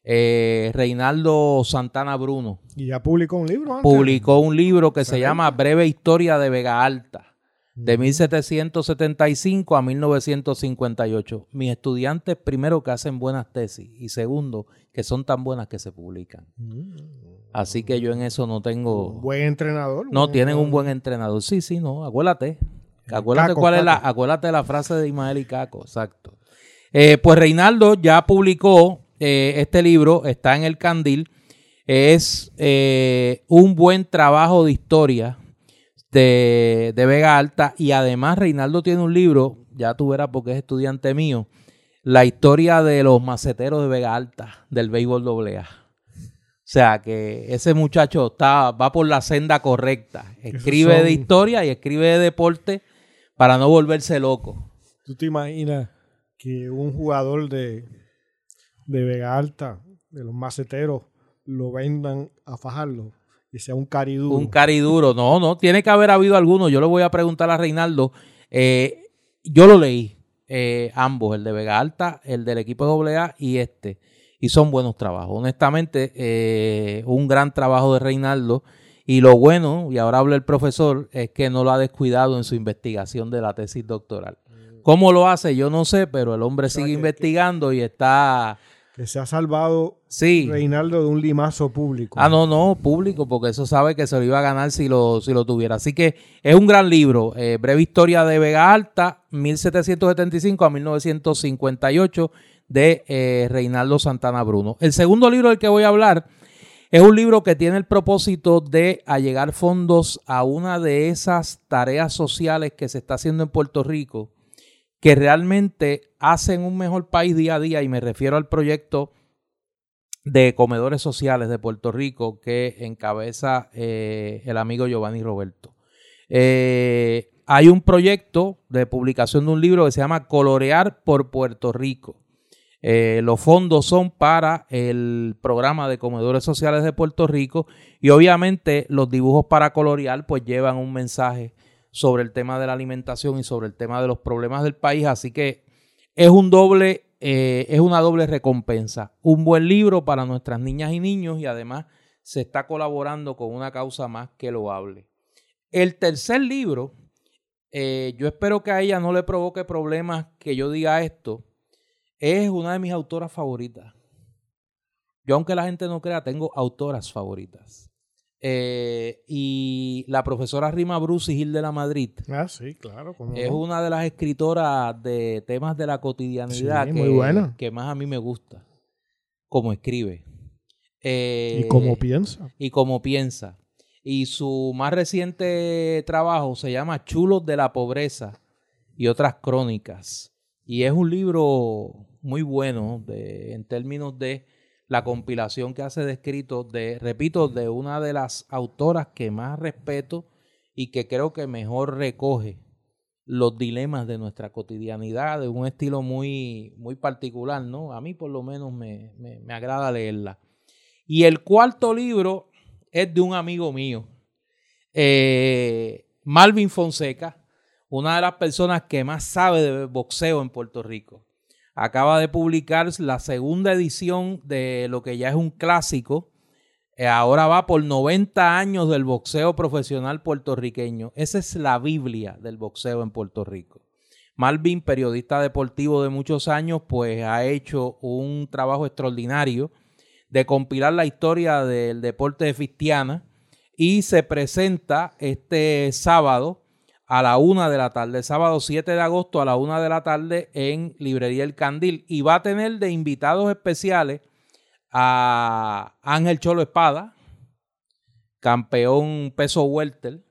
Speaker 1: Eh, Reinaldo Santana Bruno.
Speaker 2: ¿Y ya publicó un libro?
Speaker 1: Publicó un libro que se llama Breve Historia de Vega Alta, de 1775 a 1958. Mis estudiantes, primero, que hacen buenas tesis y segundo, que son tan buenas que se publican. Mm. Así que yo en eso no tengo.
Speaker 2: Un buen entrenador.
Speaker 1: No, tienen un buen entrenador. Sí, sí, no. Acuérdate. Acuérdate cuál es la, acuérdate la frase de Ismael y Caco, exacto. Eh, pues Reinaldo ya publicó eh, este libro, está en el Candil. Es eh, un buen trabajo de historia de, de, Vega Alta. Y además, Reinaldo tiene un libro, ya tú verás porque es estudiante mío, la historia de los maceteros de Vega Alta, del béisbol AA. O sea que ese muchacho está, va por la senda correcta. Escribe de historia y escribe de deporte para no volverse loco.
Speaker 2: ¿Tú te imaginas que un jugador de, de Vega Alta, de los maceteros, lo vendan a fajarlo? Sea un cariduro.
Speaker 1: Un cariduro. No, no, tiene que haber habido alguno. Yo le voy a preguntar a Reinaldo. Eh, yo lo leí, eh, ambos, el de Vega Alta, el del equipo de AA y este y son buenos trabajos. Honestamente, eh, un gran trabajo de Reinaldo. Y lo bueno, y ahora habla el profesor, es que no lo ha descuidado en su investigación de la tesis doctoral. Mm. ¿Cómo lo hace? Yo no sé, pero el hombre sigue investigando y está...
Speaker 2: Que se ha salvado
Speaker 1: sí.
Speaker 2: Reinaldo de un limazo público.
Speaker 1: Ah, no, no, público, porque eso sabe que se lo iba a ganar si lo, si lo tuviera. Así que es un gran libro. Eh, breve historia de Vega Alta, 1775 a 1958 de eh, Reinaldo Santana Bruno. El segundo libro del que voy a hablar es un libro que tiene el propósito de allegar fondos a una de esas tareas sociales que se está haciendo en Puerto Rico, que realmente hacen un mejor país día a día, y me refiero al proyecto de comedores sociales de Puerto Rico que encabeza eh, el amigo Giovanni Roberto. Eh, hay un proyecto de publicación de un libro que se llama Colorear por Puerto Rico. Eh, los fondos son para el programa de comedores sociales de Puerto Rico y obviamente los dibujos para colorear pues llevan un mensaje sobre el tema de la alimentación y sobre el tema de los problemas del país, así que es un doble, eh, es una doble recompensa, un buen libro para nuestras niñas y niños y además se está colaborando con una causa más que loable. El tercer libro, eh, yo espero que a ella no le provoque problemas que yo diga esto, es una de mis autoras favoritas. Yo, aunque la gente no crea, tengo autoras favoritas. Eh, y la profesora Rima Bruce y Gil de la Madrid.
Speaker 2: Ah, sí, claro.
Speaker 1: Es una de las escritoras de temas de la cotidianidad
Speaker 2: que,
Speaker 1: que más a mí me gusta. Como escribe.
Speaker 2: y como eh, piensa.
Speaker 1: Y como piensa. Y su más reciente trabajo se llama Chulos de la Pobreza y otras crónicas. Y es un libro muy bueno de, en términos de la compilación que hace de escritos de, repito, de una de las autoras que más respeto y que creo que mejor recoge los dilemas de nuestra cotidianidad de un estilo muy, muy particular, ¿no? A mí por lo menos me, me, agrada leerla. Y el cuarto libro es de un amigo mío, eh, Malvin Fonseca, una de las personas que más sabe de boxeo en Puerto Rico. Acaba de publicar la segunda edición de lo que ya es un clásico. Eh, ahora va por 90 años del boxeo profesional puertorriqueño. Esa es la Biblia del boxeo en Puerto Rico. Malvin, periodista deportivo de muchos años, pues ha hecho un trabajo extraordinario de compilar la historia del deporte de Fistiana y se presenta este sábado a la una de la tarde, sábado 7 de agosto a la una de la tarde en Librería El Candil. Y va a tener de invitados especiales a Ángel Cholo Espada, campeón peso welter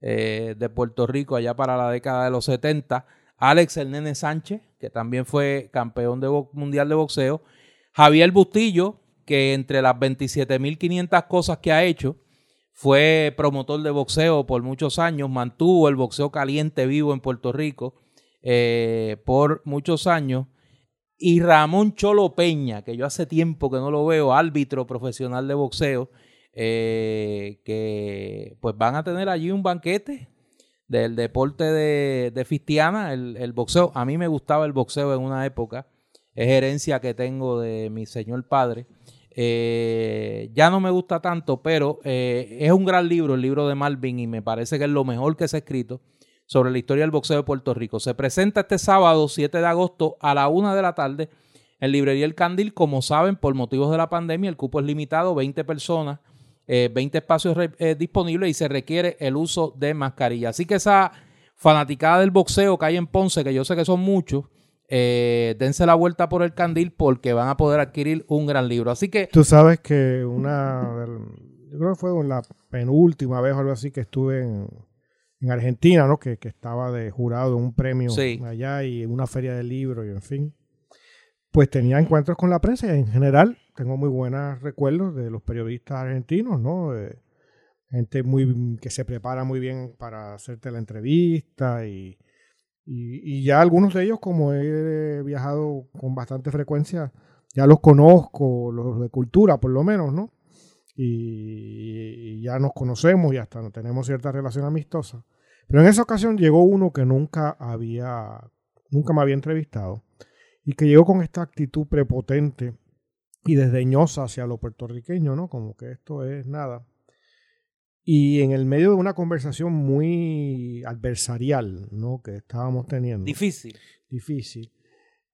Speaker 1: eh, de Puerto Rico allá para la década de los 70. Alex El Nene Sánchez, que también fue campeón de mundial de boxeo. Javier Bustillo, que entre las 27.500 cosas que ha hecho, fue promotor de boxeo por muchos años, mantuvo el boxeo caliente vivo en Puerto Rico eh, por muchos años. Y Ramón Cholo Peña, que yo hace tiempo que no lo veo, árbitro profesional de boxeo, eh, que pues van a tener allí un banquete del deporte de, de Fistiana, el, el, boxeo. A mí me gustaba el boxeo en una época, es herencia que tengo de mi señor padre. Eh, ya no me gusta tanto, pero eh, es un gran libro, el libro de Malvin, y me parece que es lo mejor que se ha escrito sobre la historia del boxeo de Puerto Rico. Se presenta este sábado 7 de agosto a la una de la tarde en Librería El Candil. Como saben, por motivos de la pandemia, el cupo es limitado, 20 personas, 20 eh, espacios disponibles y se requiere el uso de mascarilla. Así que esa fanaticada del boxeo que hay en Ponce, que yo sé que son muchos, eh, dense la vuelta por el candil porque van a poder adquirir un gran libro. Así que...
Speaker 2: Tú sabes que una... Yo creo que fue la penúltima vez o algo así que estuve en, Argentina, ¿no? Que, estaba de jurado en un premio allá y en una feria de libros y en fin. Pues tenía encuentros con la prensa y en general tengo muy buenos recuerdos de los periodistas argentinos, ¿no? gente muy que se prepara muy bien para hacerte la entrevista y y, ya algunos de ellos, como he viajado con bastante frecuencia, ya los conozco, los de cultura por lo menos, ¿no? Y, ya nos conocemos y hasta tenemos cierta relación amistosa. Pero en esa ocasión llegó uno que nunca había, nunca me había entrevistado y que llegó con esta actitud prepotente y desdeñosa hacia lo puertorriqueño, ¿no? Como que esto es nada. Y en el medio de una conversación muy adversarial, ¿no? Que estábamos teniendo.
Speaker 1: Difícil.
Speaker 2: Difícil.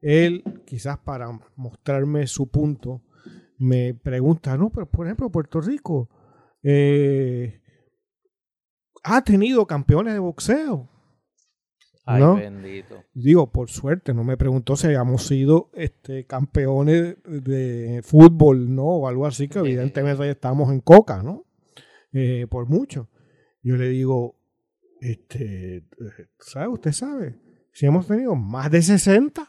Speaker 2: Él, quizás para mostrarme su punto, me pregunta, no, pero por ejemplo, Puerto Rico eh, ha tenido campeones de boxeo.
Speaker 1: Ay, bendito.
Speaker 2: Digo, por suerte, no me preguntó si habíamos sido este, campeones de fútbol, ¿no? O algo así, que evidentemente estamos en coca, ¿no? Eh, por mucho. Yo le digo, este, ¿sabe? Usted sabe, si hemos tenido más de 60,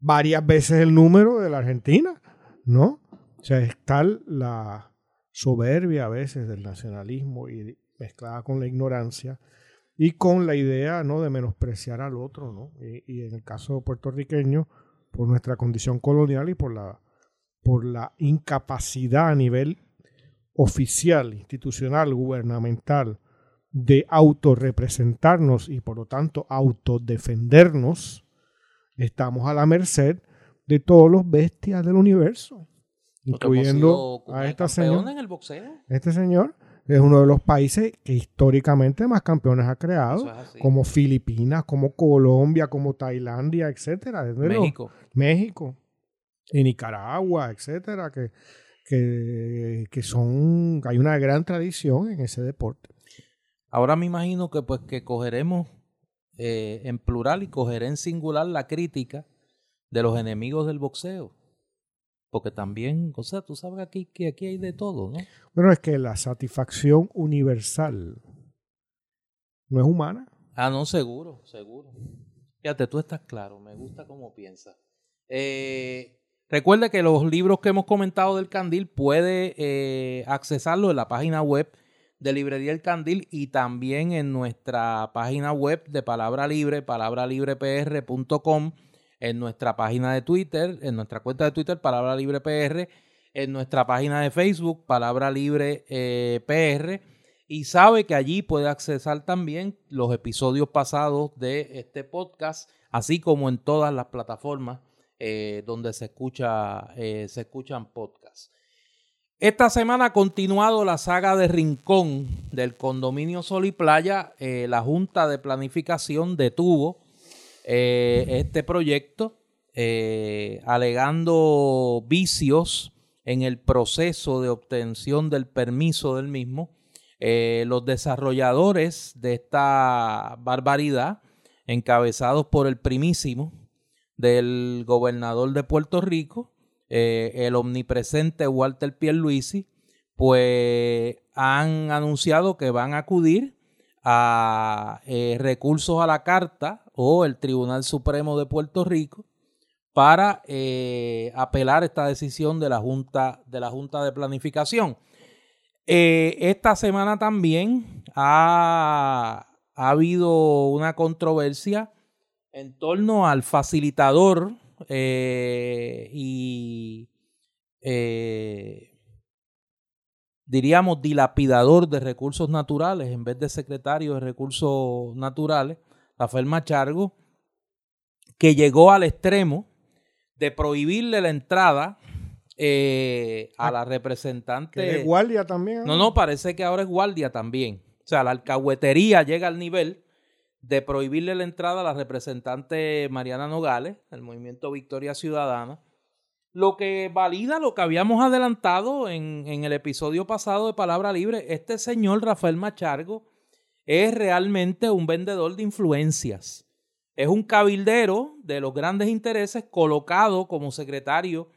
Speaker 2: varias veces el número de la Argentina, ¿no? O sea, es tal la soberbia a veces del nacionalismo y mezclada con la ignorancia. y con la idea ¿no? de menospreciar al otro, ¿no? Y, en el caso puertorriqueño, por nuestra condición colonial y por la, por la incapacidad a nivel oficial, institucional, gubernamental, de autorrepresentarnos y por lo tanto autodefendernos, estamos a la merced de todos los bestias del universo, incluyendo a esta señora.
Speaker 1: En el boxeo.
Speaker 2: Este señor es uno de los países que históricamente más campeones ha creado, como Filipinas, como Colombia, como Tailandia, etcétera.
Speaker 1: México.
Speaker 2: México. Y Nicaragua, etcétera, que, que, que son, hay una gran tradición en ese deporte.
Speaker 1: Ahora me imagino que pues que cogeremos eh, en plural y cogeré en singular la crítica de los enemigos del boxeo. Porque también, o sea, tú sabes aquí, que aquí hay de todo, ¿no?
Speaker 2: Bueno, es que la satisfacción universal no es humana.
Speaker 1: Ah, no, seguro, seguro. Fíjate, tú estás claro, me gusta cómo piensas. Eh, recuerde que los libros que hemos comentado del Candil puede eh, accesarlo en la página web de Librería El Candil y también en nuestra página web de Palabra Libre, palabralibrepr.com en nuestra página de Twitter, en nuestra cuenta de Twitter, Palabra Libre PR, en nuestra página de Facebook, Palabra Libre eh, PR, y sabe que allí puede accesar también los episodios pasados de este podcast, así como en todas las plataformas eh, donde se, escucha, eh, se escuchan podcasts. Esta semana ha continuado la saga de Rincón del condominio Sol y Playa. la Junta de Planificación detuvo eh, este proyecto eh, alegando vicios en el proceso de obtención del permiso del mismo. Eh, los desarrolladores de esta barbaridad, encabezados por el primísimo del gobernador de Puerto Rico, el omnipresente Walter Pierluisi, pues han anunciado que van a acudir a recursos a la carta o el Tribunal Supremo de Puerto Rico para eh, apelar esta decisión de la Junta de, la junta de Planificación. Eh, esta semana también ha, habido una controversia en torno al facilitador eh, y diríamos dilapidador de recursos naturales en vez de secretario de recursos naturales Rafael Machargo, que llegó al extremo de prohibirle la entrada eh, a ah, la representante.
Speaker 2: ¿Es guardia también?
Speaker 1: No, no, parece que ahora es guardia también. O sea, la alcahuetería llega al nivel de prohibirle la entrada a la representante Mariana Nogales, del movimiento Victoria Ciudadana, lo que valida lo que habíamos adelantado en, el episodio pasado de Palabra Libre. Este señor Rafael Machargo es realmente un vendedor de influencias. Es un cabildero de los grandes intereses colocado como secretario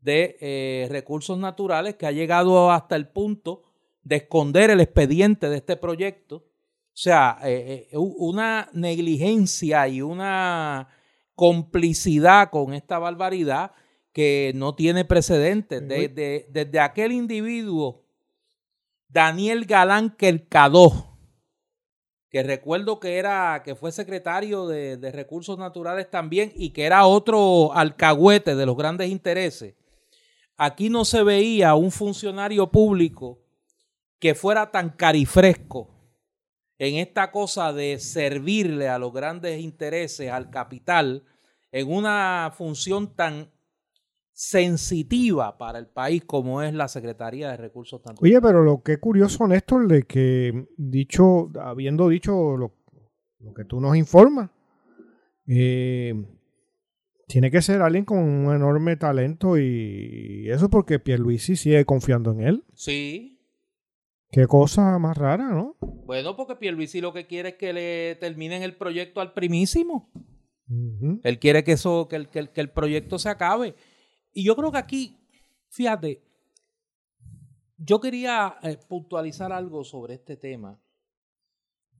Speaker 1: de eh, recursos naturales que ha llegado hasta el punto de esconder el expediente de este proyecto. O sea, eh, eh, una negligencia y una complicidad con esta barbaridad que no tiene precedentes. Desde, desde aquel individuo, Daniel Galán Quercadó, que recuerdo que era, que fue secretario de, Recursos Naturales también y que era otro alcahuete de los grandes intereses. Aquí no se veía un funcionario público que fuera tan carifresco en esta cosa de servirle a los grandes intereses, al capital, en una función tan sensitiva para el país como es la Secretaría de Recursos
Speaker 2: Naturales. Oye, pero lo que es curioso, Néstor, de que dicho, habiendo dicho lo, que tú nos informas, eh, tiene que ser alguien con un enorme talento y, eso porque Pierluisi sigue confiando en él.
Speaker 1: Sí.
Speaker 2: Qué cosa más rara, ¿no?
Speaker 1: Bueno, porque Pierluisi lo que quiere es que le terminen el proyecto al primísimo. Él quiere que eso, que que el proyecto se acabe. Y yo creo que aquí, fíjate, yo quería eh, puntualizar algo sobre este tema,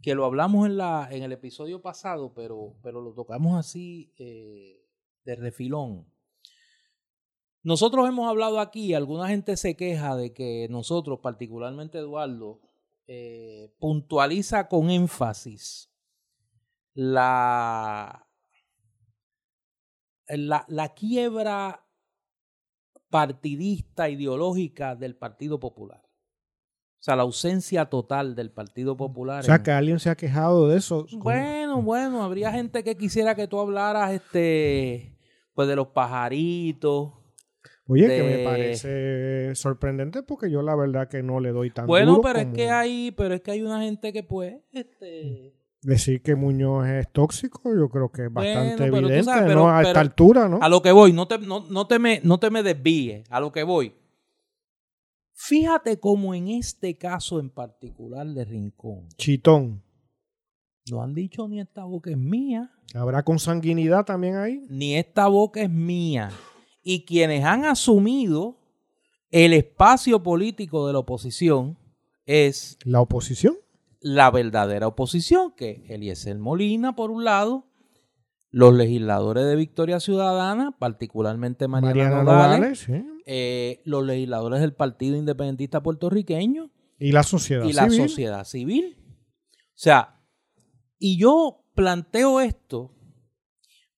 Speaker 1: que lo hablamos en, la, en el episodio pasado, pero, pero lo tocamos así eh, de refilón. Nosotros hemos hablado aquí, alguna gente se queja de que nosotros, particularmente Eduardo, eh, puntualiza con énfasis la, la, la quiebra partidista, ideológica del Partido Popular. O sea, la ausencia total del Partido Popular.
Speaker 2: O sea, que alguien se ha quejado de eso.
Speaker 1: Bueno, bueno, habría gente que quisiera que tú hablaras este, pues de los pajaritos.
Speaker 2: Oye, que me parece sorprendente porque yo la verdad que no le doy tan
Speaker 1: Bueno, pero es que hay, pero es que hay una gente que pues, este
Speaker 2: decir que Muñoz es tóxico, yo creo que es bastante evidente, ¿no? A esta altura, ¿no?
Speaker 1: A lo que voy, no te, no, no te me, no te me desvíes, a lo que voy. Fíjate cómo en este caso en particular de Rincón.
Speaker 2: Chitón.
Speaker 1: No han dicho ni esta boca es mía.
Speaker 2: ¿Habrá consanguinidad también ahí?
Speaker 1: Ni esta boca es mía. Y quienes han asumido el espacio político de la oposición es...
Speaker 2: ¿La oposición?
Speaker 1: la verdadera oposición, que Eliezer Molina, por un lado, los legisladores de Victoria Ciudadana, particularmente Mariana, Nogales, eh, los legisladores del Partido Independentista Puertorriqueño
Speaker 2: y la sociedad
Speaker 1: y la sociedad civil. O sea, y yo planteo esto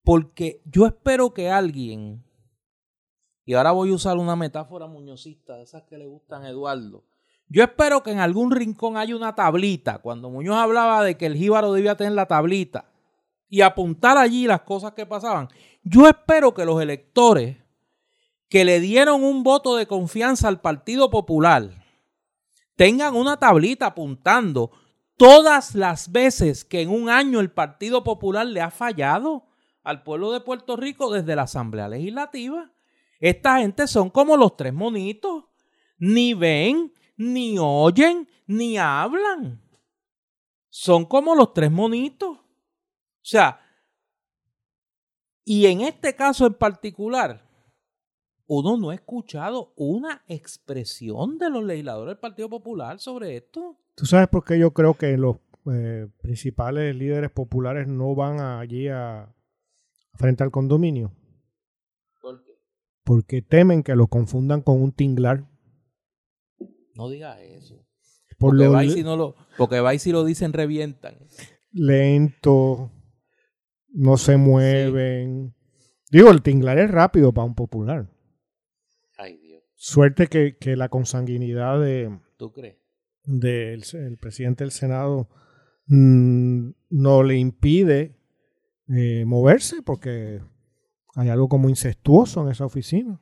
Speaker 1: porque yo espero que alguien, y ahora voy a usar una metáfora muñozista, de esas que le gustan a Eduardo, yo espero que en algún rincón haya una tablita. Cuando Muñoz hablaba de que el jíbaro debía tener la tablita y apuntar allí las cosas que pasaban. Yo espero que los electores que le dieron un voto de confianza al Partido Popular tengan una tablita apuntando todas las veces que en un año el Partido Popular le ha fallado al pueblo de Puerto Rico desde la Asamblea Legislativa. Esta gente son como los tres monitos. Ni ven, ni oyen, ni hablan. Son como los tres monitos. O sea, y en este caso en particular, uno no ha escuchado una expresión de los legisladores del Partido Popular sobre esto.
Speaker 2: ¿Tú sabes por qué yo creo que los eh, principales líderes populares no van allí a, frente al condominio?
Speaker 1: ¿Por?
Speaker 2: Porque temen que lo confundan con un tinglar.
Speaker 1: No diga eso. porque, va y si no lo, porque va y si lo dicen, revientan.
Speaker 2: Lento, no se mueven. Digo, el tinglar es rápido para un popular.
Speaker 1: Ay, Dios.
Speaker 2: Suerte que, que la consanguinidad de.
Speaker 1: ¿Tú crees?
Speaker 2: Del el presidente del Senado mm, no le impide eh, moverse porque hay algo como incestuoso en esa oficina.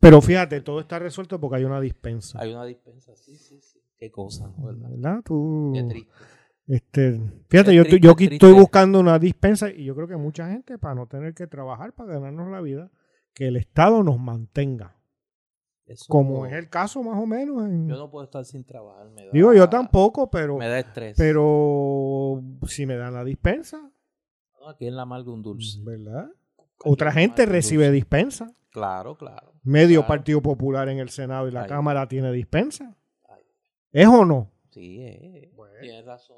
Speaker 2: Pero fíjate, todo está resuelto porque hay una dispensa.
Speaker 1: Hay una dispensa, sí, sí, sí. Qué cosa, ¿verdad?
Speaker 2: ¿Verdad? Tú... Qué triste. Este, fíjate, yo, yo aquí estoy buscando una dispensa y yo creo que mucha gente, para no tener que trabajar, para ganarnos la vida, que el Estado nos mantenga. como es el caso más o menos.
Speaker 1: yo no puedo estar sin trabajar. Me
Speaker 2: digo, yo tampoco, pero...
Speaker 1: Me da estrés.
Speaker 2: Pero si me dan la dispensa...
Speaker 1: aquí en la Malga un dulce.
Speaker 2: ¿Verdad? Otra gente recibe dispensa.
Speaker 1: Claro, claro.
Speaker 2: Medio Partido Popular en el Senado y la Cámara tiene dispensa. ¿Es o no?
Speaker 1: Sí, tienes razón.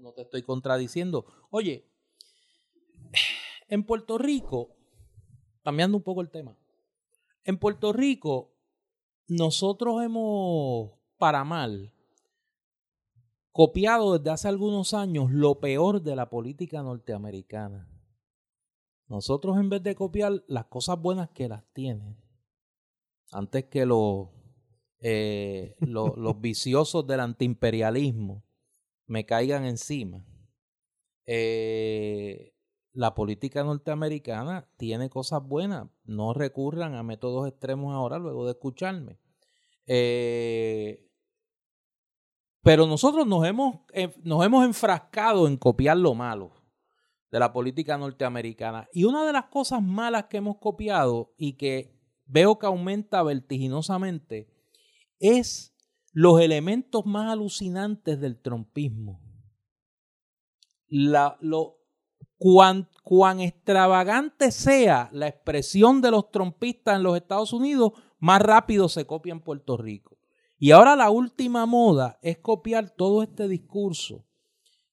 Speaker 1: No, te estoy contradiciendo. Oye, en Puerto Rico, cambiando un poco el tema, en Puerto Rico nosotros hemos, para mal, copiado desde hace algunos años lo peor de la política norteamericana. Nosotros en vez de copiar las cosas buenas que las tienen, antes que los, eh, (laughs) los, viciosos del antiimperialismo me caigan encima, eh, la política norteamericana tiene cosas buenas. No recurran a métodos extremos ahora luego de escucharme. Eh, pero nosotros nos hemos, nos hemos enfrascado en copiar lo malo de la política norteamericana. Y una de las cosas malas que hemos copiado y que veo que aumenta vertiginosamente es los elementos más alucinantes del trompismo. La, lo, cuán extravagante sea la expresión de los trompistas en los Estados Unidos, más rápido se copia en Puerto Rico. Y ahora la última moda es copiar todo este discurso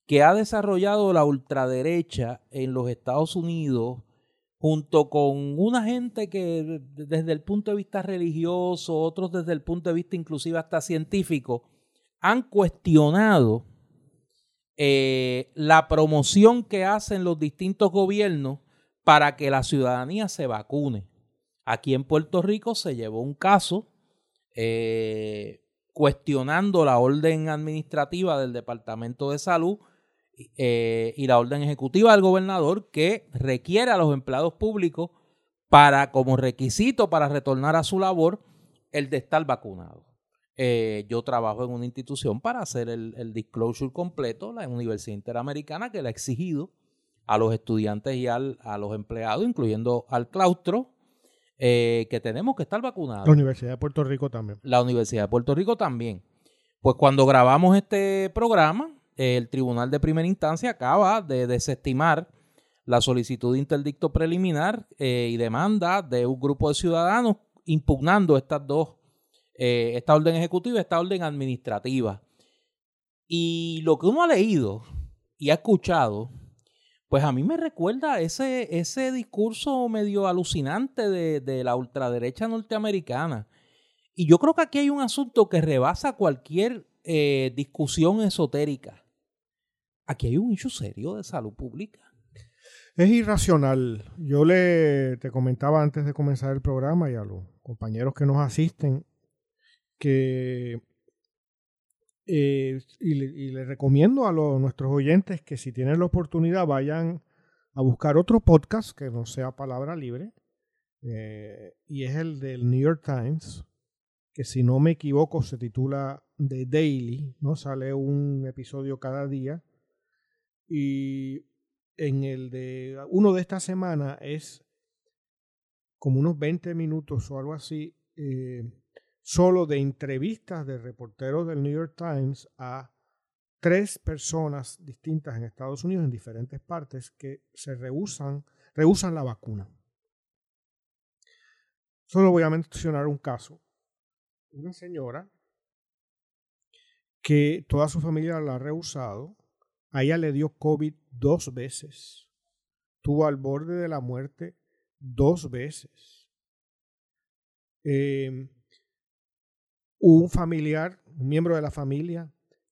Speaker 1: que ha desarrollado la ultraderecha en los Estados Unidos junto con una gente que desde el punto de vista religioso, otros desde el punto de vista inclusive hasta científico, han cuestionado eh, la promoción que hacen los distintos gobiernos para que la ciudadanía se vacune. Aquí en Puerto Rico se llevó un caso eh, cuestionando la orden administrativa del Departamento de Salud eh, y la orden ejecutiva del gobernador que requiere a los empleados públicos para, como requisito para retornar a su labor, el de estar vacunado. Eh, yo trabajo en una institución para hacer el, disclosure completo, la Universidad Interamericana, que le ha exigido a los estudiantes y a los empleados, incluyendo al claustro, eh, que tenemos que estar vacunados.
Speaker 2: La Universidad de Puerto Rico también.
Speaker 1: La Universidad de Puerto Rico también. Pues cuando grabamos este programa, el Tribunal de Primera Instancia acaba de desestimar la solicitud de interdicto preliminar eh, y demanda de un grupo de ciudadanos impugnando estas dos, eh, esta orden ejecutiva y esta orden administrativa. Y lo que uno ha leído y ha escuchado, pues a mí me recuerda ese, ese discurso medio alucinante de, la ultraderecha norteamericana. Y yo creo que aquí hay un asunto que rebasa cualquier eh, discusión esotérica. Aquí hay un hecho serio de salud pública.
Speaker 2: Es irracional. Yo le te comentaba antes de comenzar el programa y a los compañeros que nos asisten que eh, y, le, recomiendo a nuestros oyentes que si tienen la oportunidad vayan a buscar otro podcast que no sea palabra libre eh, y es el del New York Times que si no me equivoco se titula The Daily, ¿no? Sale un episodio cada día y en el de uno de esta semana es como unos 20 minutos o algo así, eh, solo de entrevistas de reporteros del New York Times a tres personas distintas en Estados Unidos, en diferentes partes, que se rehusan, rehusan la vacuna. Solo voy a mencionar un caso. Una señora que toda su familia la ha rehusado, a ella le dio COVID dos veces. Estuvo al borde de la muerte dos veces. Em, un familiar, un miembro de la familia,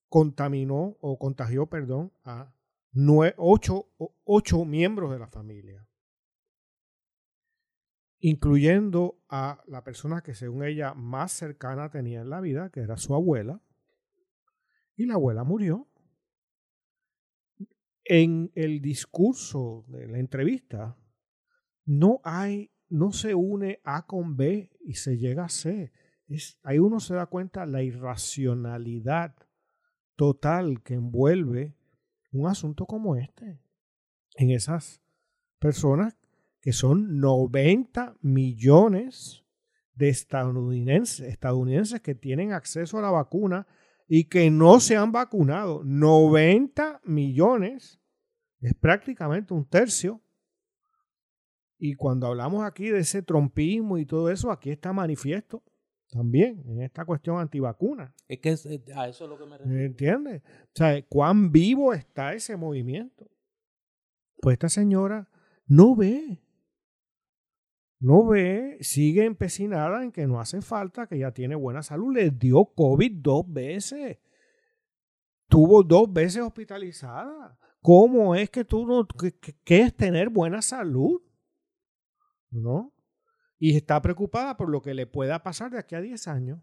Speaker 2: contaminó o contagió, perdón, a ocho, miembros de la familia, incluyendo a la persona que según ella más cercana tenía en la vida, que era su abuela, y la abuela murió en el discurso de la entrevista no hay, no se une A con B y se llega a C. Es, ahí uno se da cuenta la irracionalidad total que envuelve un asunto como este en esas personas que son 90 millones de estadounidenses, estadounidenses que tienen acceso a la vacuna y que no se han vacunado. 90 millones es prácticamente un tercio. Y cuando hablamos aquí de ese trompismo y todo eso, aquí está manifiesto también en esta cuestión antivacuna.
Speaker 1: Es que eh, a eso es lo que me refiero.
Speaker 2: ¿Entiendes? O sea, cuán vivo está ese movimiento. Pues esta señora no ve. No ve, sigue empecinada en que no hace falta, que ya tiene buena salud. Le dio COVID dos veces. Tuvo dos veces hospitalizada. ¿Cómo es que tú no, qué es tener buena salud? ¿No? Y está preocupada por lo que le pueda pasar de aquí a 10 años.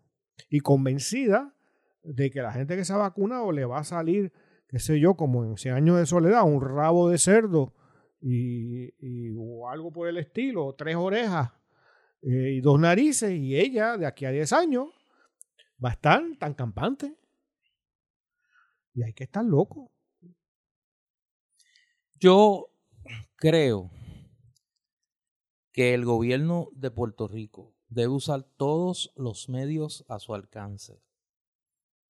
Speaker 2: Y convencida de que la gente que se ha vacunado le va a salir, qué sé yo, como en 100 años de soledad, un rabo de cerdo y, o algo por el estilo, tres orejas eh, y dos narices, y ella de aquí a 10 años va a estar tan campante. Y hay que estar loco.
Speaker 1: Yo creo que el gobierno de Puerto Rico debe usar todos los medios a su alcance.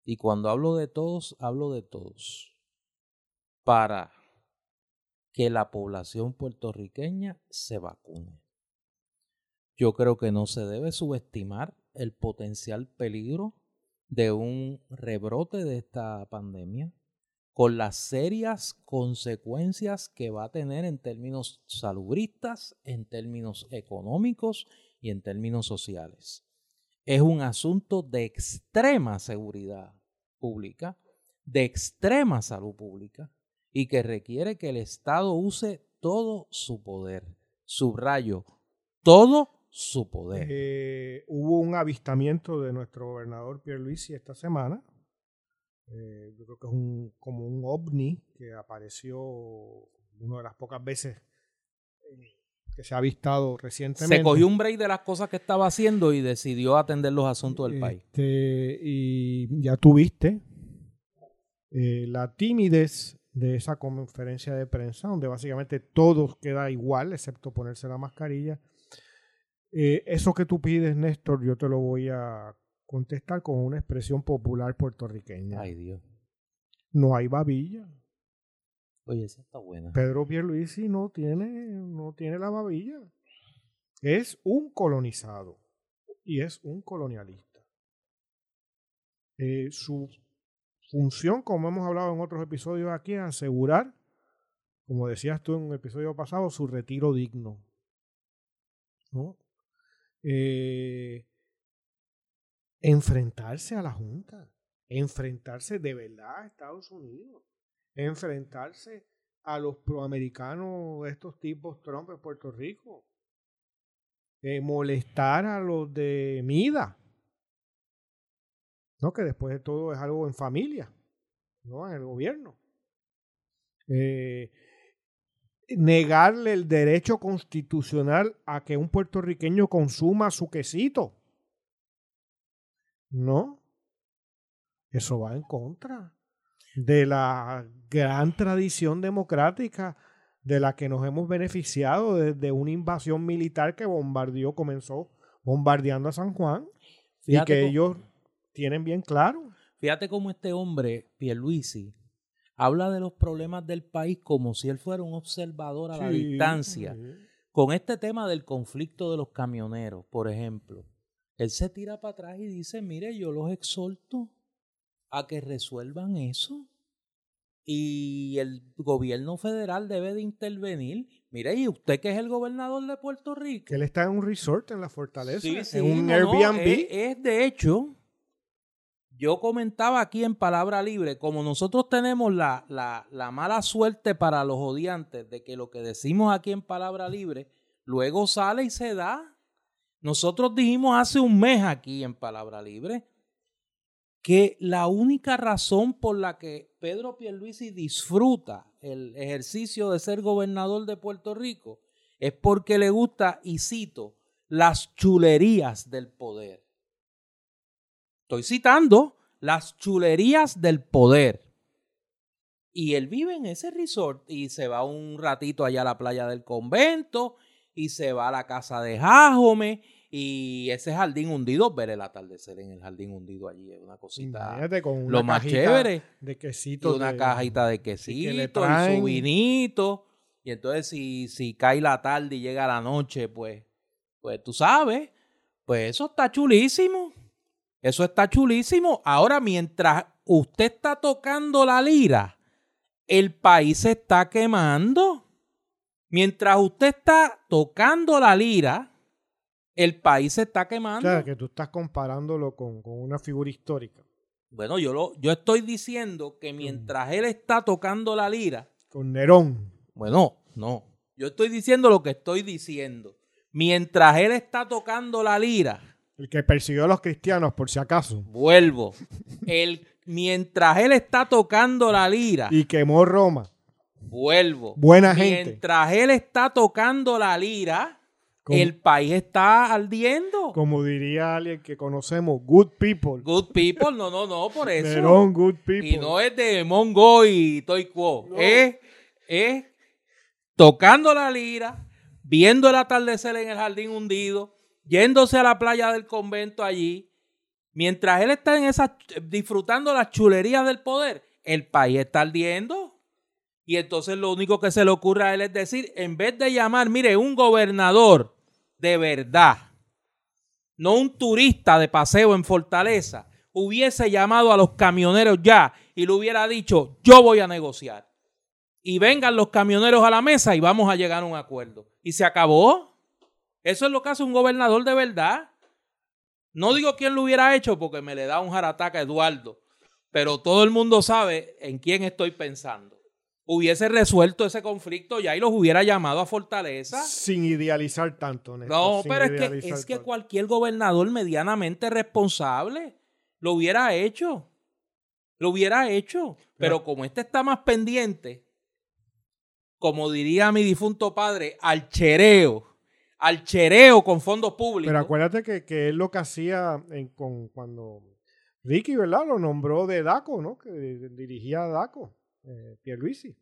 Speaker 1: Y cuando hablo de todos, hablo de todos. Para que la población puertorriqueña se vacune. Yo creo que no se debe subestimar el potencial peligro de un rebrote de esta pandemia con las serias consecuencias que va a tener en términos salubristas, en términos económicos y en términos sociales. Es un asunto de extrema seguridad pública de extrema salud pública y que requiere que el Estado use todo su poder. Subrayo, todo su poder.
Speaker 2: Eh, hubo un avistamiento de nuestro gobernador Pierluisi esta semana. Eh, yo creo que es un, como un ovni que apareció una de las pocas veces eh, que se ha avistado recientemente.
Speaker 1: Se cogió un break de las cosas que estaba haciendo y decidió atender los asuntos del país.
Speaker 2: Este, y ya tuviste la timidez de esa conferencia de prensa, donde básicamente todo queda igual, excepto ponerse la mascarilla. Eh, eso que tú pides, Néstor, yo te lo voy a contestar con una expresión popular puertorriqueña.
Speaker 1: Ay, Dios.
Speaker 2: No hay babilla.
Speaker 1: Oye, esa está buena.
Speaker 2: Pedro Pierluisi no tiene, no tiene la babilla. Es un colonizado y es un colonialista. Eh, su función, como hemos hablado en otros episodios aquí, es asegurar, como decías tú en un episodio pasado, su retiro digno. ¿no? Eh, enfrentarse a la Junta, enfrentarse de verdad a Estados Unidos, enfrentarse a los proamericanos, estos tipos Trump en Puerto Rico, eh, molestar a los de Mida, ¿no? que después de todo es algo en familia, ¿no? en el gobierno. Eh, negarle el derecho constitucional a que un puertorriqueño consuma su quesito. No. Eso va en contra de la gran tradición democrática de la que nos hemos beneficiado desde una invasión militar que bombardeó, comenzó bombardeando a San Juan y que ellos tienen bien claro.
Speaker 1: Fíjate cómo este hombre, Pierluisi, habla de los problemas del país como si él fuera un observador a la distancia. Con este tema del conflicto de los camioneros, por ejemplo, él se tira para atrás y dice, mire, yo los exhorto a que resuelvan eso. Y el gobierno federal debe de intervenir. Mire, y usted que es el gobernador de Puerto Rico.
Speaker 2: Que él está en un resort en la fortaleza, en un Airbnb.
Speaker 1: es de hecho yo comentaba aquí en Palabra Libre, como nosotros tenemos la, la, mala suerte para los odiantes de que lo que decimos aquí en Palabra Libre luego sale y se da. Nosotros dijimos hace un mes aquí en Palabra Libre que la única razón por la que Pedro Pierluisi disfruta el ejercicio de ser gobernador de Puerto Rico es porque le gusta, y cito, las chulerías del poder. Estoy citando las chulerías del poder. Y él vive en ese resort y se va un ratito allá a la playa del convento y se va a la casa de Jajome y ese jardín hundido, ver el atardecer en el jardín hundido allí es una cosita
Speaker 2: con
Speaker 1: lo más chévere.
Speaker 2: De quesito.
Speaker 1: Y una cajita de quesito y, su vinito. Y entonces si, si cae la tarde y llega la noche, pues, pues tú sabes, pues eso está chulísimo. Eso está chulísimo. Ahora, mientras usted está tocando la lira, el país se está quemando. Mientras usted está tocando la lira, el país se está quemando.
Speaker 2: O sea, que tú estás comparándolo con, una figura histórica.
Speaker 1: Bueno, yo, lo, yo estoy diciendo que mientras él está tocando la lira.
Speaker 2: Con Nerón.
Speaker 1: Bueno, no. Yo estoy diciendo lo que estoy diciendo. Mientras él está tocando la lira,
Speaker 2: el que persiguió a los cristianos, por si acaso.
Speaker 1: Vuelvo. El, mientras él está tocando la lira.
Speaker 2: Y quemó Roma.
Speaker 1: Vuelvo.
Speaker 2: Buena gente.
Speaker 1: Mientras él está tocando la lira, el país está ardiendo.
Speaker 2: Como diría alguien que conocemos, good people.
Speaker 1: Good people, no, no, no, por eso.
Speaker 2: Nerón, good people.
Speaker 1: Y no es de Mongo y Toy Quo. Es, es tocando la lira, viendo el atardecer en el jardín hundido, yéndose a la playa del convento allí, mientras él está en esa, disfrutando las chulerías del poder, el país está ardiendo. Y entonces lo único que se le ocurre a él es decir, en vez de llamar, mire, un gobernador de verdad, no un turista de paseo en Fortaleza, hubiese llamado a los camioneros ya y le hubiera dicho, yo voy a negociar. Y vengan los camioneros a la mesa y vamos a llegar a un acuerdo. Y se acabó. Eso es lo que hace un gobernador de verdad. No digo quién lo hubiera hecho porque me le da un jarataca a Eduardo. pero todo el mundo sabe en quién estoy pensando. Hubiese resuelto ese conflicto ya y los hubiera llamado a Fortaleza.
Speaker 2: Sin idealizar tanto. Néstor,
Speaker 1: No, pero es que, es que cualquier gobernador medianamente responsable lo hubiera hecho. Lo hubiera hecho. Pero como este está más pendiente, como diría mi difunto padre, al chereo. Al chereo con fondos públicos.
Speaker 2: Pero acuérdate que, que él lo que hacía en- con, cuando Ricky, ¿verdad? Lo nombró de DACO, ¿no? Que dirigía a DACO, eh, Pierluisi.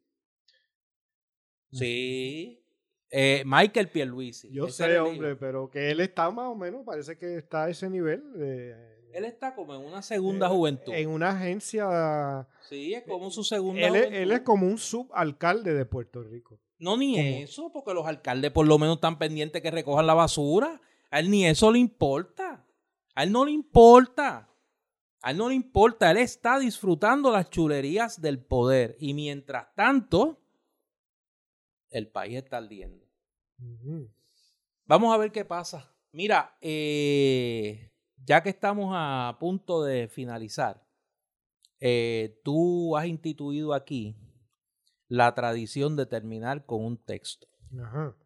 Speaker 1: Sí. Eh, Michael Pierluisi.
Speaker 2: Yo sé, hombre, pero que él está más o menos, parece que está a ese nivel. de-
Speaker 1: Él está como en una segunda
Speaker 2: eh,
Speaker 1: juventud.
Speaker 2: En una agencia.
Speaker 1: Sí, es como su segunda
Speaker 2: Él
Speaker 1: juventud.
Speaker 2: él es como un subalcalde de Puerto Rico.
Speaker 1: No, ni eso, porque los alcaldes por lo menos están pendientes que recojan la basura. A él ni eso le importa. A él no le importa. A él no le importa. Él está disfrutando las chulerías del poder. Y mientras tanto, el país está ardiendo. Vamos a ver qué pasa. Mira, eh, ya que estamos a punto de finalizar, eh, tú has instituido aquí la tradición de terminar con un texto.
Speaker 2: Ajá.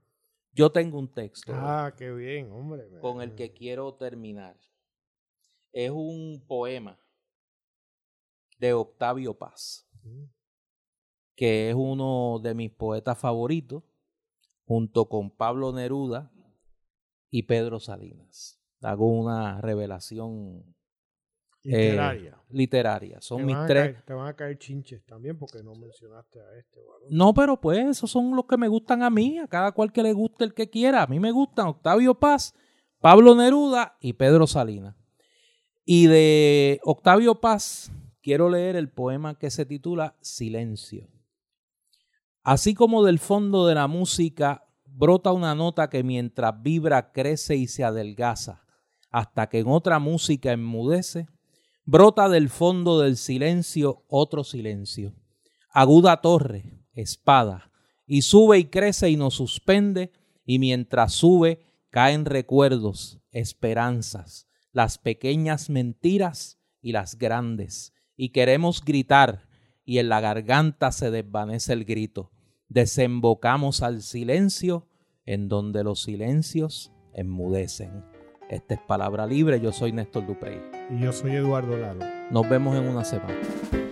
Speaker 1: Yo tengo un texto
Speaker 2: Ah, qué bien, hombre.
Speaker 1: con el que quiero terminar. Es un poema de Octavio Paz,
Speaker 2: Mm.
Speaker 1: que es uno de mis poetas favoritos, junto con Pablo Neruda y Pedro Salinas. Hago una revelación eh,
Speaker 2: Literaria.
Speaker 1: literaria. Son mis tres.
Speaker 2: caer, te van a caer chinches también porque no mencionaste a este.
Speaker 1: No, pero pues esos son los que me gustan a mí, a cada cual que le guste el que quiera. A mí me gustan Octavio Paz, Pablo Neruda y Pedro Salinas. Y de Octavio Paz quiero leer el poema que se titula Silencio. Así como del fondo de la música brota una nota que mientras vibra crece y se adelgaza, hasta que en otra música enmudece, brota del fondo del silencio otro silencio aguda torre, espada, y sube y crece y nos suspende, y mientras sube caen recuerdos, esperanzas, las pequeñas mentiras y las grandes, y queremos gritar, y en la garganta se desvanece el grito. Desembocamos al silencio, en donde los silencios enmudecen. Esta es Palabra Libre, yo soy Néstor Duprey.
Speaker 2: Y yo soy Eduardo Lalo.
Speaker 1: Nos vemos en una semana.